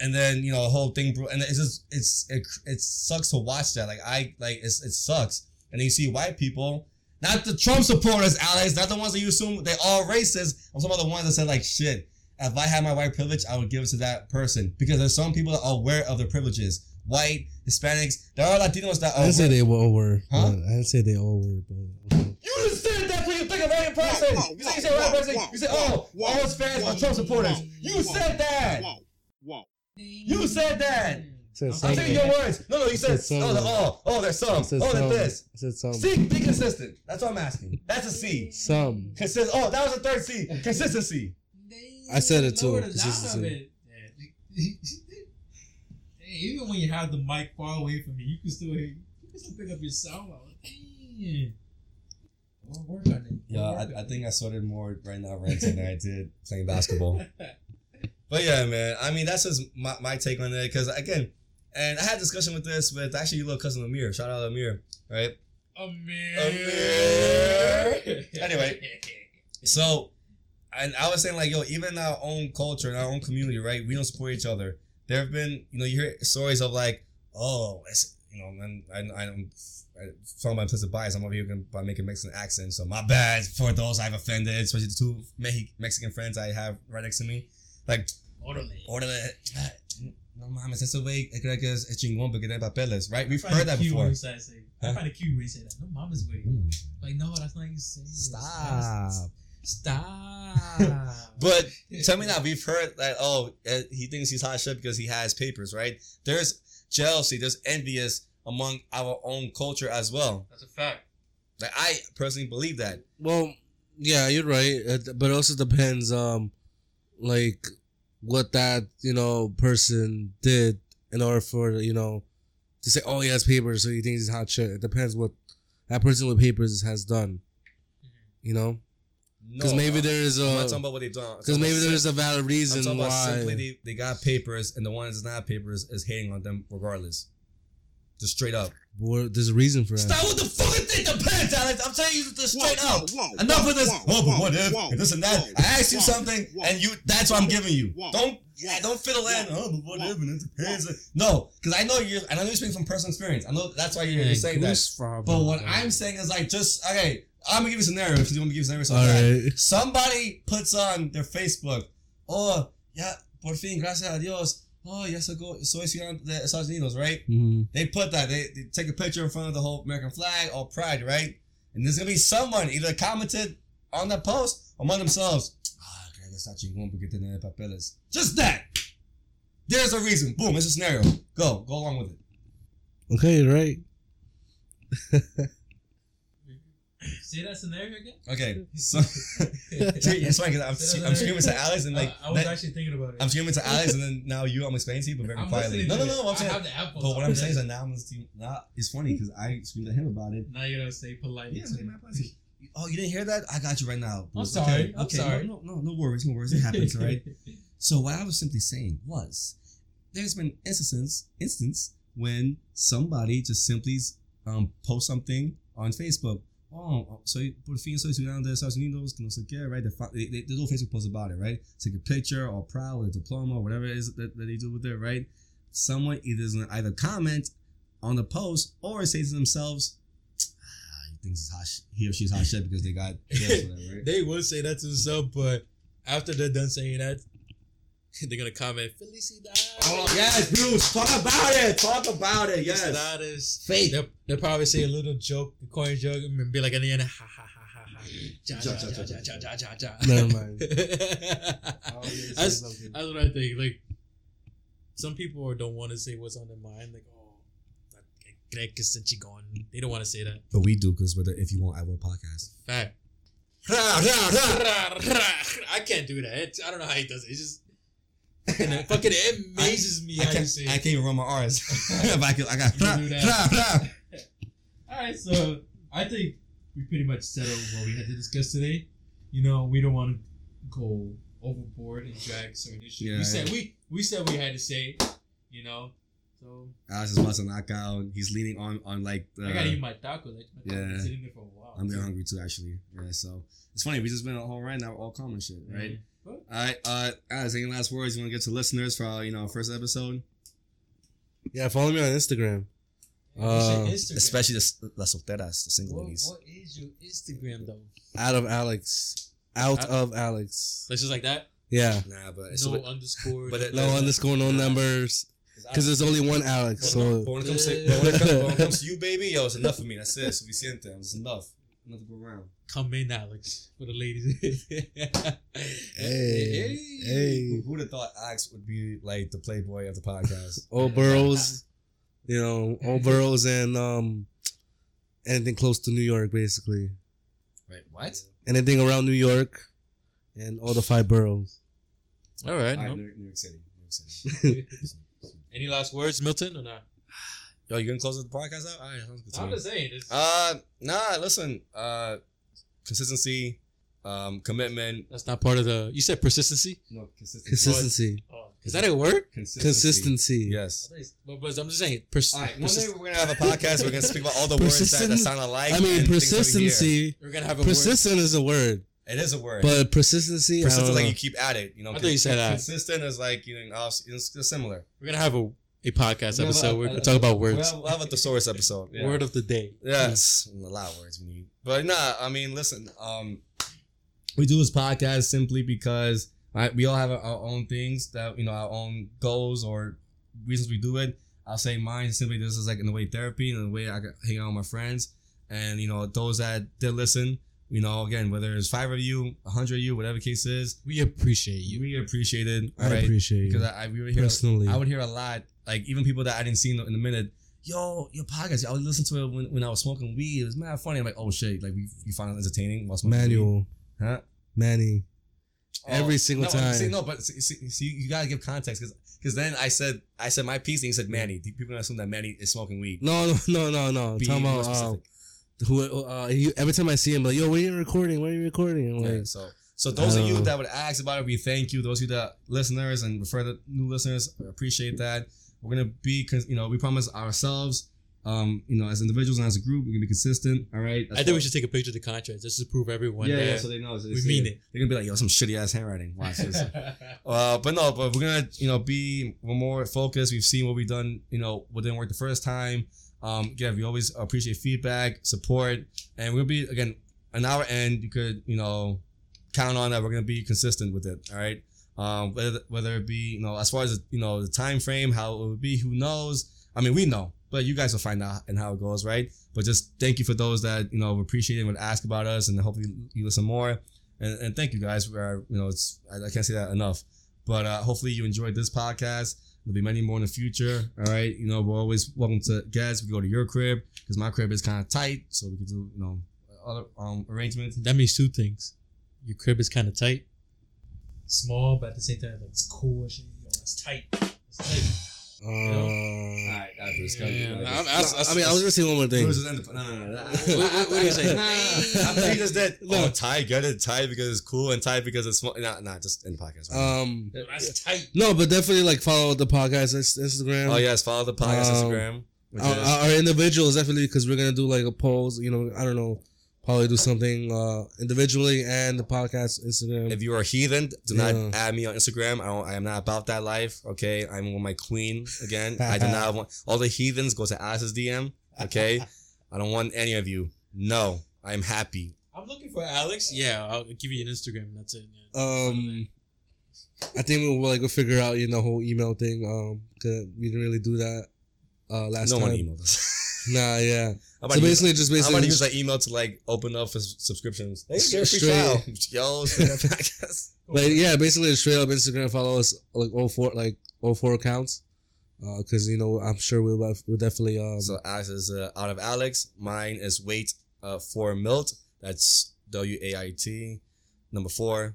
Speaker 1: And then you know the whole thing. And it's just it's it, it sucks to watch that. Like I like it's, it sucks. And then you see white people not the Trump supporters, Alex. Not the ones that you assume they all racist. I'm talking about the ones that said like, shit. If I had my white privilege, I would give it to that person because there's some people that are aware of their privileges. White, Hispanics. There are Latinos that
Speaker 3: I
Speaker 1: are.
Speaker 3: didn't say they all were.
Speaker 1: Huh?
Speaker 3: but I didn't say they all were, but.
Speaker 1: You just said that when you think of white person. You say you say white person. You say, oh, all his fans are Trump supporters. You said that. You said that.
Speaker 3: said
Speaker 1: I'm
Speaker 3: some.
Speaker 1: taking your words. No, no, you said,
Speaker 3: said
Speaker 1: oh,
Speaker 3: some.
Speaker 1: the, oh, oh, there's some.
Speaker 3: Said
Speaker 1: Oh, there's this.
Speaker 3: I said some.
Speaker 1: See, be consistent. That's what I'm asking. That's a C.
Speaker 3: Some.
Speaker 1: Consist. Oh, that was a third C. Consistency.
Speaker 3: I said it too, consistency.
Speaker 2: sound of it. Hey, even when you have the mic far away from you, you can still hear. You can still pick up your sound. Damn. We'll work on it.
Speaker 1: Yeah, I, I think I sorted more right now ranting than I did playing basketball. But yeah, man. I mean, that's just my, my take on it. Because again, and I had a discussion with this with actually your little cousin Amir. Shout out to Amir, right?
Speaker 2: Amir.
Speaker 1: Amir. Anyway. So, and I was saying like, yo, even our own culture, and our own community, right? We don't support each other. There have been, you know, you hear stories of like, oh, it's, you know, and I, I don't. From my implicit bias, I'm over here gonna- by making Mexican accents, so my bad for those I've offended, especially the two Me- Mexican friends I have right next to me. Like,
Speaker 2: Orderly.
Speaker 1: ah, no mames, ese güey cree que es, chingón porque tiene papeles, right? We've heard that before.
Speaker 2: when you say- say- I find it cute when you say that. No mama's way. Like, no, that's not how you say it.
Speaker 1: Stop.
Speaker 2: Stop.
Speaker 1: But tell me now, we've heard that oh, uh, he thinks he's hot shit because he has papers, right? There's jealousy, there's envious among our own culture as well.
Speaker 2: That's a fact.
Speaker 1: Like I personally believe that.
Speaker 3: Well, yeah, you're right. Uh, But it also depends, um, like what that you know person did in order for you know to say, oh, he has papers, so he thinks he's hot shit. It depends what that person with papers has done. You know, because
Speaker 1: No,
Speaker 3: maybe there is
Speaker 1: I'm not
Speaker 3: a
Speaker 1: talking about what they've done.
Speaker 3: Because maybe there's a valid
Speaker 1: I'm
Speaker 3: reason
Speaker 1: talking about
Speaker 3: why.
Speaker 1: simply they, they got papers and the one that does not have papers is hating on them regardless. Just straight up.
Speaker 3: Well, there's a reason for that.
Speaker 1: Stop with the fucking thing depends, Alex. I'm telling you this straight up. Enough with this. Oh, but what if? And this and that. I asked you something, and you. That's what I'm giving you. Don't. Yeah, don't fiddle in. Oh, but what if? And it depends. No, because I know you're. I know you're speaking from personal experience. I know that's why you're, you're saying that. But what I'm saying is like, just okay. I'm gonna give you a scenario. If you want me to give you a scenario, so
Speaker 3: All
Speaker 1: Somebody puts on their Facebook, oh, yeah, por fin, gracias a Dios, oh yes, I go soy ciudad de Estados Unidos, right?
Speaker 3: Mm-hmm.
Speaker 1: They put that. They, they take a picture in front of the whole American flag, all pride, right? And there's gonna be someone either commented on that post or among themselves. Ah, creo que está chingón porque tiene papeles. Just that. There's a reason. Boom. It's a scenario. Go. Go along with it.
Speaker 3: Okay, right.
Speaker 2: Say that scenario again.
Speaker 1: Okay. So it's funny because I'm,
Speaker 2: Say
Speaker 1: I'm screaming to Alex and like
Speaker 2: I, I was
Speaker 1: that-
Speaker 2: actually thinking about it.
Speaker 1: I'm screaming to Alex and then now you I'm explaining to you but very
Speaker 2: I'm
Speaker 1: quietly. No, no, no. I'm
Speaker 2: I
Speaker 1: saying.
Speaker 2: have the Apple.
Speaker 1: But what I'm saying is that now I'm listening. Now it's funny because I screamed at him about it.
Speaker 2: now you're gonna say politely.
Speaker 1: Yeah,
Speaker 2: me.
Speaker 1: my pleasure. Oh, you didn't hear that? I got you right now.
Speaker 2: I'm
Speaker 1: Okay,
Speaker 2: sorry, I'm
Speaker 1: okay,
Speaker 2: sorry.
Speaker 1: No, no, no, worries, no worries. It happens, right? So what I was simply saying was, there's been instances, instance when somebody just simply um post something on Facebook. Oh, soy por fin soy ciudadano de Estados Unidos, que no sé qué, right? They, they, they, they do a Facebook post about it, right? Take a picture or proud with a diploma or whatever it is that, that they do with it, right? Someone either either comment on the post or say to themselves, ah, he thinks it's hot, sh- he or she's hot shit because they got right?
Speaker 2: They would say that to themselves, but after they're done saying that, they're gonna comment Felicidades.
Speaker 1: Oh yes, Bruce, talk about it. Talk about it. Yes.
Speaker 2: Felicidades.
Speaker 1: Fake.
Speaker 2: They'll, they'll probably say a little joke, a corny joke, and be like at the end, ha ha ha ha ha. Ja, ja, ja, ja, ja, ja, ja, ja.
Speaker 3: Never mind.
Speaker 2: that's, that's what I think. Like, some people don't want to say what's on their mind. Like, oh, cree que está chingón. They don't want to say that.
Speaker 1: But we do because we're the If You Won't I Will podcast.
Speaker 2: Fact. I can't do that. It's, I don't know how he does it. It's just fucking, fucking it amazes me
Speaker 1: I
Speaker 2: how you
Speaker 1: can't,
Speaker 2: say
Speaker 1: I can't even run my R's. if I, could, I got
Speaker 2: You
Speaker 1: rah,
Speaker 2: can do that.
Speaker 1: rah, rah.
Speaker 2: All right, so I think we pretty much settled what we had to discuss today. You know, we don't want to go overboard and drag certain issues.
Speaker 1: Yeah,
Speaker 2: we said
Speaker 1: yeah.
Speaker 2: we we said we had to say, you know. So
Speaker 1: Alex is about to knock out. He's leaning on on like the.
Speaker 2: I gotta eat my taco. Like, my taco's
Speaker 1: yeah.
Speaker 2: sitting there for a while.
Speaker 1: I'm getting hungry too, actually. Yeah, so it's funny. We just been a whole rant now, we're all common shit, right?
Speaker 2: Mhm. But
Speaker 1: All right, uh, Alex, any last words you want to get to listeners for our, you know first episode,
Speaker 3: Yeah, follow me on Instagram. Uh,
Speaker 2: Instagram.
Speaker 1: especially the las solteras, the single
Speaker 2: What,
Speaker 1: ladies.
Speaker 2: what is your Instagram though?
Speaker 3: Out of Alex. Out
Speaker 2: Out-
Speaker 3: of Alex.
Speaker 2: Like just like that.
Speaker 3: Yeah.
Speaker 1: Nah, but it's
Speaker 2: No
Speaker 1: but,
Speaker 2: underscore.
Speaker 1: but it-
Speaker 3: No underscore, no numbers. Because there's only one Alex. So
Speaker 1: But when it comes to when it comes, when it comes to you, baby, yo, it's enough for me. That's it. Suficiente. It's enough. Enough to go around.
Speaker 2: come in, Alex, for the ladies.
Speaker 3: hey, hey.
Speaker 1: Who would have thought Alex would be like the playboy of the podcast?
Speaker 3: Old Burrows, you know, Old Burrows and um, anything close to New York, basically.
Speaker 1: Wait, what?
Speaker 3: Anything around New York and all the five boroughs.
Speaker 2: All right.
Speaker 1: All
Speaker 2: no.
Speaker 1: right, New York, New York City. New York City.
Speaker 2: Any last words, Milton, or not?
Speaker 1: Yo, you gonna close the podcast out? All right, sounds good to
Speaker 2: I'm
Speaker 1: me.
Speaker 2: just saying. It's,
Speaker 1: Uh, nah. Listen, uh, consistency, um, commitment.
Speaker 2: that's not part of the. You said persistency.
Speaker 1: No, consistency.
Speaker 3: Consistency.
Speaker 2: Oh, is that a word?
Speaker 1: Consistency.
Speaker 3: Consistency.
Speaker 1: Yes.
Speaker 2: But, but I'm just saying. Pers-
Speaker 1: All right. One day
Speaker 2: persist-
Speaker 1: we're gonna have a podcast. We're gonna speak about all the words that, that
Speaker 3: Persistent-
Speaker 1: sound alike.
Speaker 3: I mean,
Speaker 1: and things that we hear.
Speaker 3: persistency.
Speaker 2: we're gonna have a
Speaker 3: Persistent is a word,
Speaker 1: It is a word.
Speaker 3: but persistency. I
Speaker 1: persistent
Speaker 3: don't
Speaker 1: like
Speaker 3: know.
Speaker 1: you keep at it. You know.
Speaker 2: I thought you said that.
Speaker 1: Consistent is like you know it's, it's similar.
Speaker 2: We're gonna have a, a podcast
Speaker 1: We'll
Speaker 2: episode.
Speaker 1: a-
Speaker 2: We're gonna talk about words.
Speaker 1: we'll have a thesaurus episode. Yeah.
Speaker 2: Word of the day.
Speaker 1: Yes, a lot of words we need. But nah, I mean, listen, um, we do this podcast simply because right, we all have our, our own things that you know, our own goals or reasons we do it. I'll say mine simply this is like in the way therapy and the way I hang out with my friends, and you know those that did listen. You know, again, whether it's five of you, a hundred of you, whatever the case is,
Speaker 2: We appreciate you.
Speaker 1: we appreciate it.
Speaker 3: I
Speaker 1: right?
Speaker 3: appreciate you
Speaker 1: because I, I we would hear
Speaker 3: personally.
Speaker 1: I would hear a lot, like even people that I didn't see in, in a minute. Yo, your podcast. I would listen to it when, when I was smoking weed. It was mad funny. I'm like, oh shit, like we you find it entertaining while smoking
Speaker 3: Manual,
Speaker 1: weed. Huh?
Speaker 3: Manny.
Speaker 1: Oh,
Speaker 3: Every single
Speaker 1: no,
Speaker 3: time.
Speaker 1: See, no, but see, see, you gotta give context because because then I said I said my piece and he said Manny. People assume that Manny is smoking weed.
Speaker 3: No, no, no, no, no. Talking about uh, who. Uh, he, every time I see him, like, yo, when are you recording? When are you recording? I'm
Speaker 1: Yeah,
Speaker 3: like,
Speaker 1: so so those of you that would ask about it, we thank you. Those of you that listeners and refer to new listeners, appreciate that. We're gonna be, cons- you know, we promise ourselves, um, you know, as individuals and as a group, we're gonna be consistent. All right.
Speaker 2: I think we should take a picture of the contract just to prove everyone
Speaker 1: Yeah, yeah. So they know. So they
Speaker 2: we mean
Speaker 1: it.
Speaker 2: it.
Speaker 1: They're gonna be like, yo, some shitty ass handwriting. Watch this. Uh, but no, but we're gonna, you know, be we're more focused. We've seen what we've done, you know, what didn't work the first time. Um, again, we always appreciate feedback, support, and we'll be again on our end. You could, you know, count on that. We're gonna be consistent with it. All right. Um, whether, whether it be you know as far as you know the time frame, how it would be, who knows? I mean, we know, but you guys will find out and how it goes, right? But just thank you for those that you know appreciate and would ask about us, and hopefully you listen more. And, and thank you guys for you know it's I, I can't say that enough. But uh, hopefully you enjoyed this podcast. There'll be many more in the future. All right, you know we're always welcome to guests. We go to your crib because my crib is kind of tight, so we can do you know other um arrangements.
Speaker 2: That means two things. Your crib is kind of tight, small, but at the same time, like, it's cool. and shit. Yo, it's tight. It's tight.
Speaker 1: Alright, after this,
Speaker 2: Yeah,
Speaker 3: I, I, I mean, I was gonna say one more thing.
Speaker 1: Bruce is in the- No, no, no. no.
Speaker 3: What- what- what do you say?
Speaker 1: After he just did. Oh, tight. Get it tight because it's cool and tight because it's small. Nah, nah, just in the podcast. Right?
Speaker 3: Um,
Speaker 2: Yo, that's tight.
Speaker 3: no, but definitely like follow the podcast Inst- Instagram.
Speaker 1: oh yes, follow the podcast
Speaker 3: um,
Speaker 1: Instagram.
Speaker 3: Our, our individuals definitely because we're gonna do like a polls. You know, I don't know, probably do something uh individually and the podcast Instagram.
Speaker 1: if you are a heathen, do
Speaker 3: Yeah.
Speaker 1: not add me on Instagram. I don't. I am not about that life. Okay, I'm with my queen again. I do not want all the heathens go to Alice's DM. Okay, I don't want any of you. No, I'm happy.
Speaker 2: I'm looking for Alex. Yeah, I'll give you an Instagram. That's it. Yeah.
Speaker 3: um, I think we'll like we'll figure out you know the whole email thing. Um, 'cause we didn't really do that uh last
Speaker 1: no
Speaker 3: time.
Speaker 1: one emailed us.
Speaker 3: Nah, yeah.
Speaker 1: I'm
Speaker 3: So
Speaker 1: to use-
Speaker 3: basically, just
Speaker 1: I'm
Speaker 3: basically,
Speaker 1: to use that email to like open up for subscriptions. Hey, get a free
Speaker 3: Straight.
Speaker 1: trial. Yo,
Speaker 3: like yeah, basically just straight up Instagram. Follow us like all four like all four accounts. Uh, cause you know I'm sure we'll we'll definitely um
Speaker 1: So Alex is uh, out of Alex. Mine is wait uh, for Milt. That's W A I T. Number four,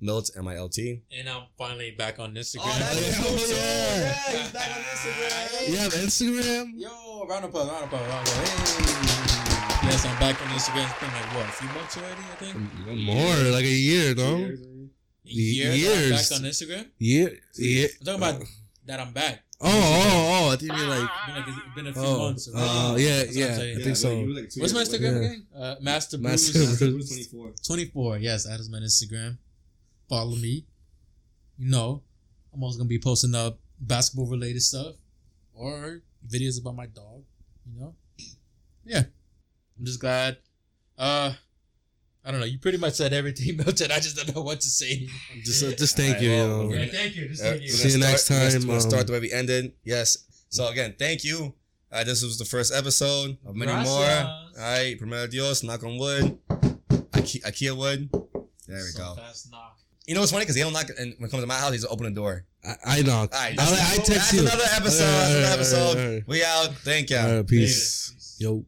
Speaker 1: Milt M I L T.
Speaker 2: And I'm finally back on Instagram.
Speaker 3: that's cool. Yeah.
Speaker 1: he's back on Instagram.
Speaker 3: you have Instagram.
Speaker 2: Yo, round of applause, round of applause, round of applause. Hey. Yes, I'm back on Instagram. It's been like what, a few months already, I think.
Speaker 3: More like a year, no?
Speaker 2: A year I'm
Speaker 3: Years.
Speaker 2: back on Instagram.
Speaker 3: Year, year.
Speaker 2: I'm talking about that I'm back.
Speaker 3: Oh, oh, oh! I think you're like,
Speaker 2: It's been like it's been a few
Speaker 3: oh,
Speaker 2: months.
Speaker 3: uh,
Speaker 2: already.
Speaker 3: yeah,
Speaker 2: That's what I'm
Speaker 3: yeah.
Speaker 2: saying.
Speaker 3: I think so.
Speaker 2: What's my Instagram
Speaker 3: Yeah.
Speaker 2: again? Uh, Master
Speaker 3: Master
Speaker 2: Bruce.
Speaker 3: Bruce.
Speaker 1: 24.
Speaker 2: 24. Yes, that is my Instagram. Follow me. You know, I'm also gonna be posting up basketball related stuff or videos about my dog. You know, yeah. I'm just glad. Uh, I don't know. You pretty much said everything, Milton. I just don't know what to say. anymore.
Speaker 3: Just, uh, just thank
Speaker 1: Alright,
Speaker 3: you.
Speaker 1: well,
Speaker 3: you know.
Speaker 2: Yeah, thank you. Just
Speaker 1: Uh,
Speaker 2: thank you.
Speaker 3: See you next
Speaker 1: start- we're gonna-
Speaker 3: time,
Speaker 1: We're gonna
Speaker 3: um,
Speaker 1: start the way we ended. Yes. So again, thank you. Uh, this was the first episode of many
Speaker 2: Gracias.
Speaker 1: more. All right, primero Dios, knock on wood. Ikea, Ikea wood. There we
Speaker 2: So
Speaker 1: go.
Speaker 2: fast knock.
Speaker 1: You know what's funny? Because he don't knock, and when it comes to my house, he's open the door.
Speaker 3: I, I knock.
Speaker 1: All right,
Speaker 3: I,
Speaker 1: that's,
Speaker 3: I text
Speaker 1: that's
Speaker 3: you.
Speaker 1: another episode.
Speaker 3: All right,
Speaker 1: That's another
Speaker 3: all right,
Speaker 1: episode.
Speaker 3: all right.
Speaker 1: We out. Thank you.
Speaker 3: All right, peace.
Speaker 2: Peace.
Speaker 3: Yo.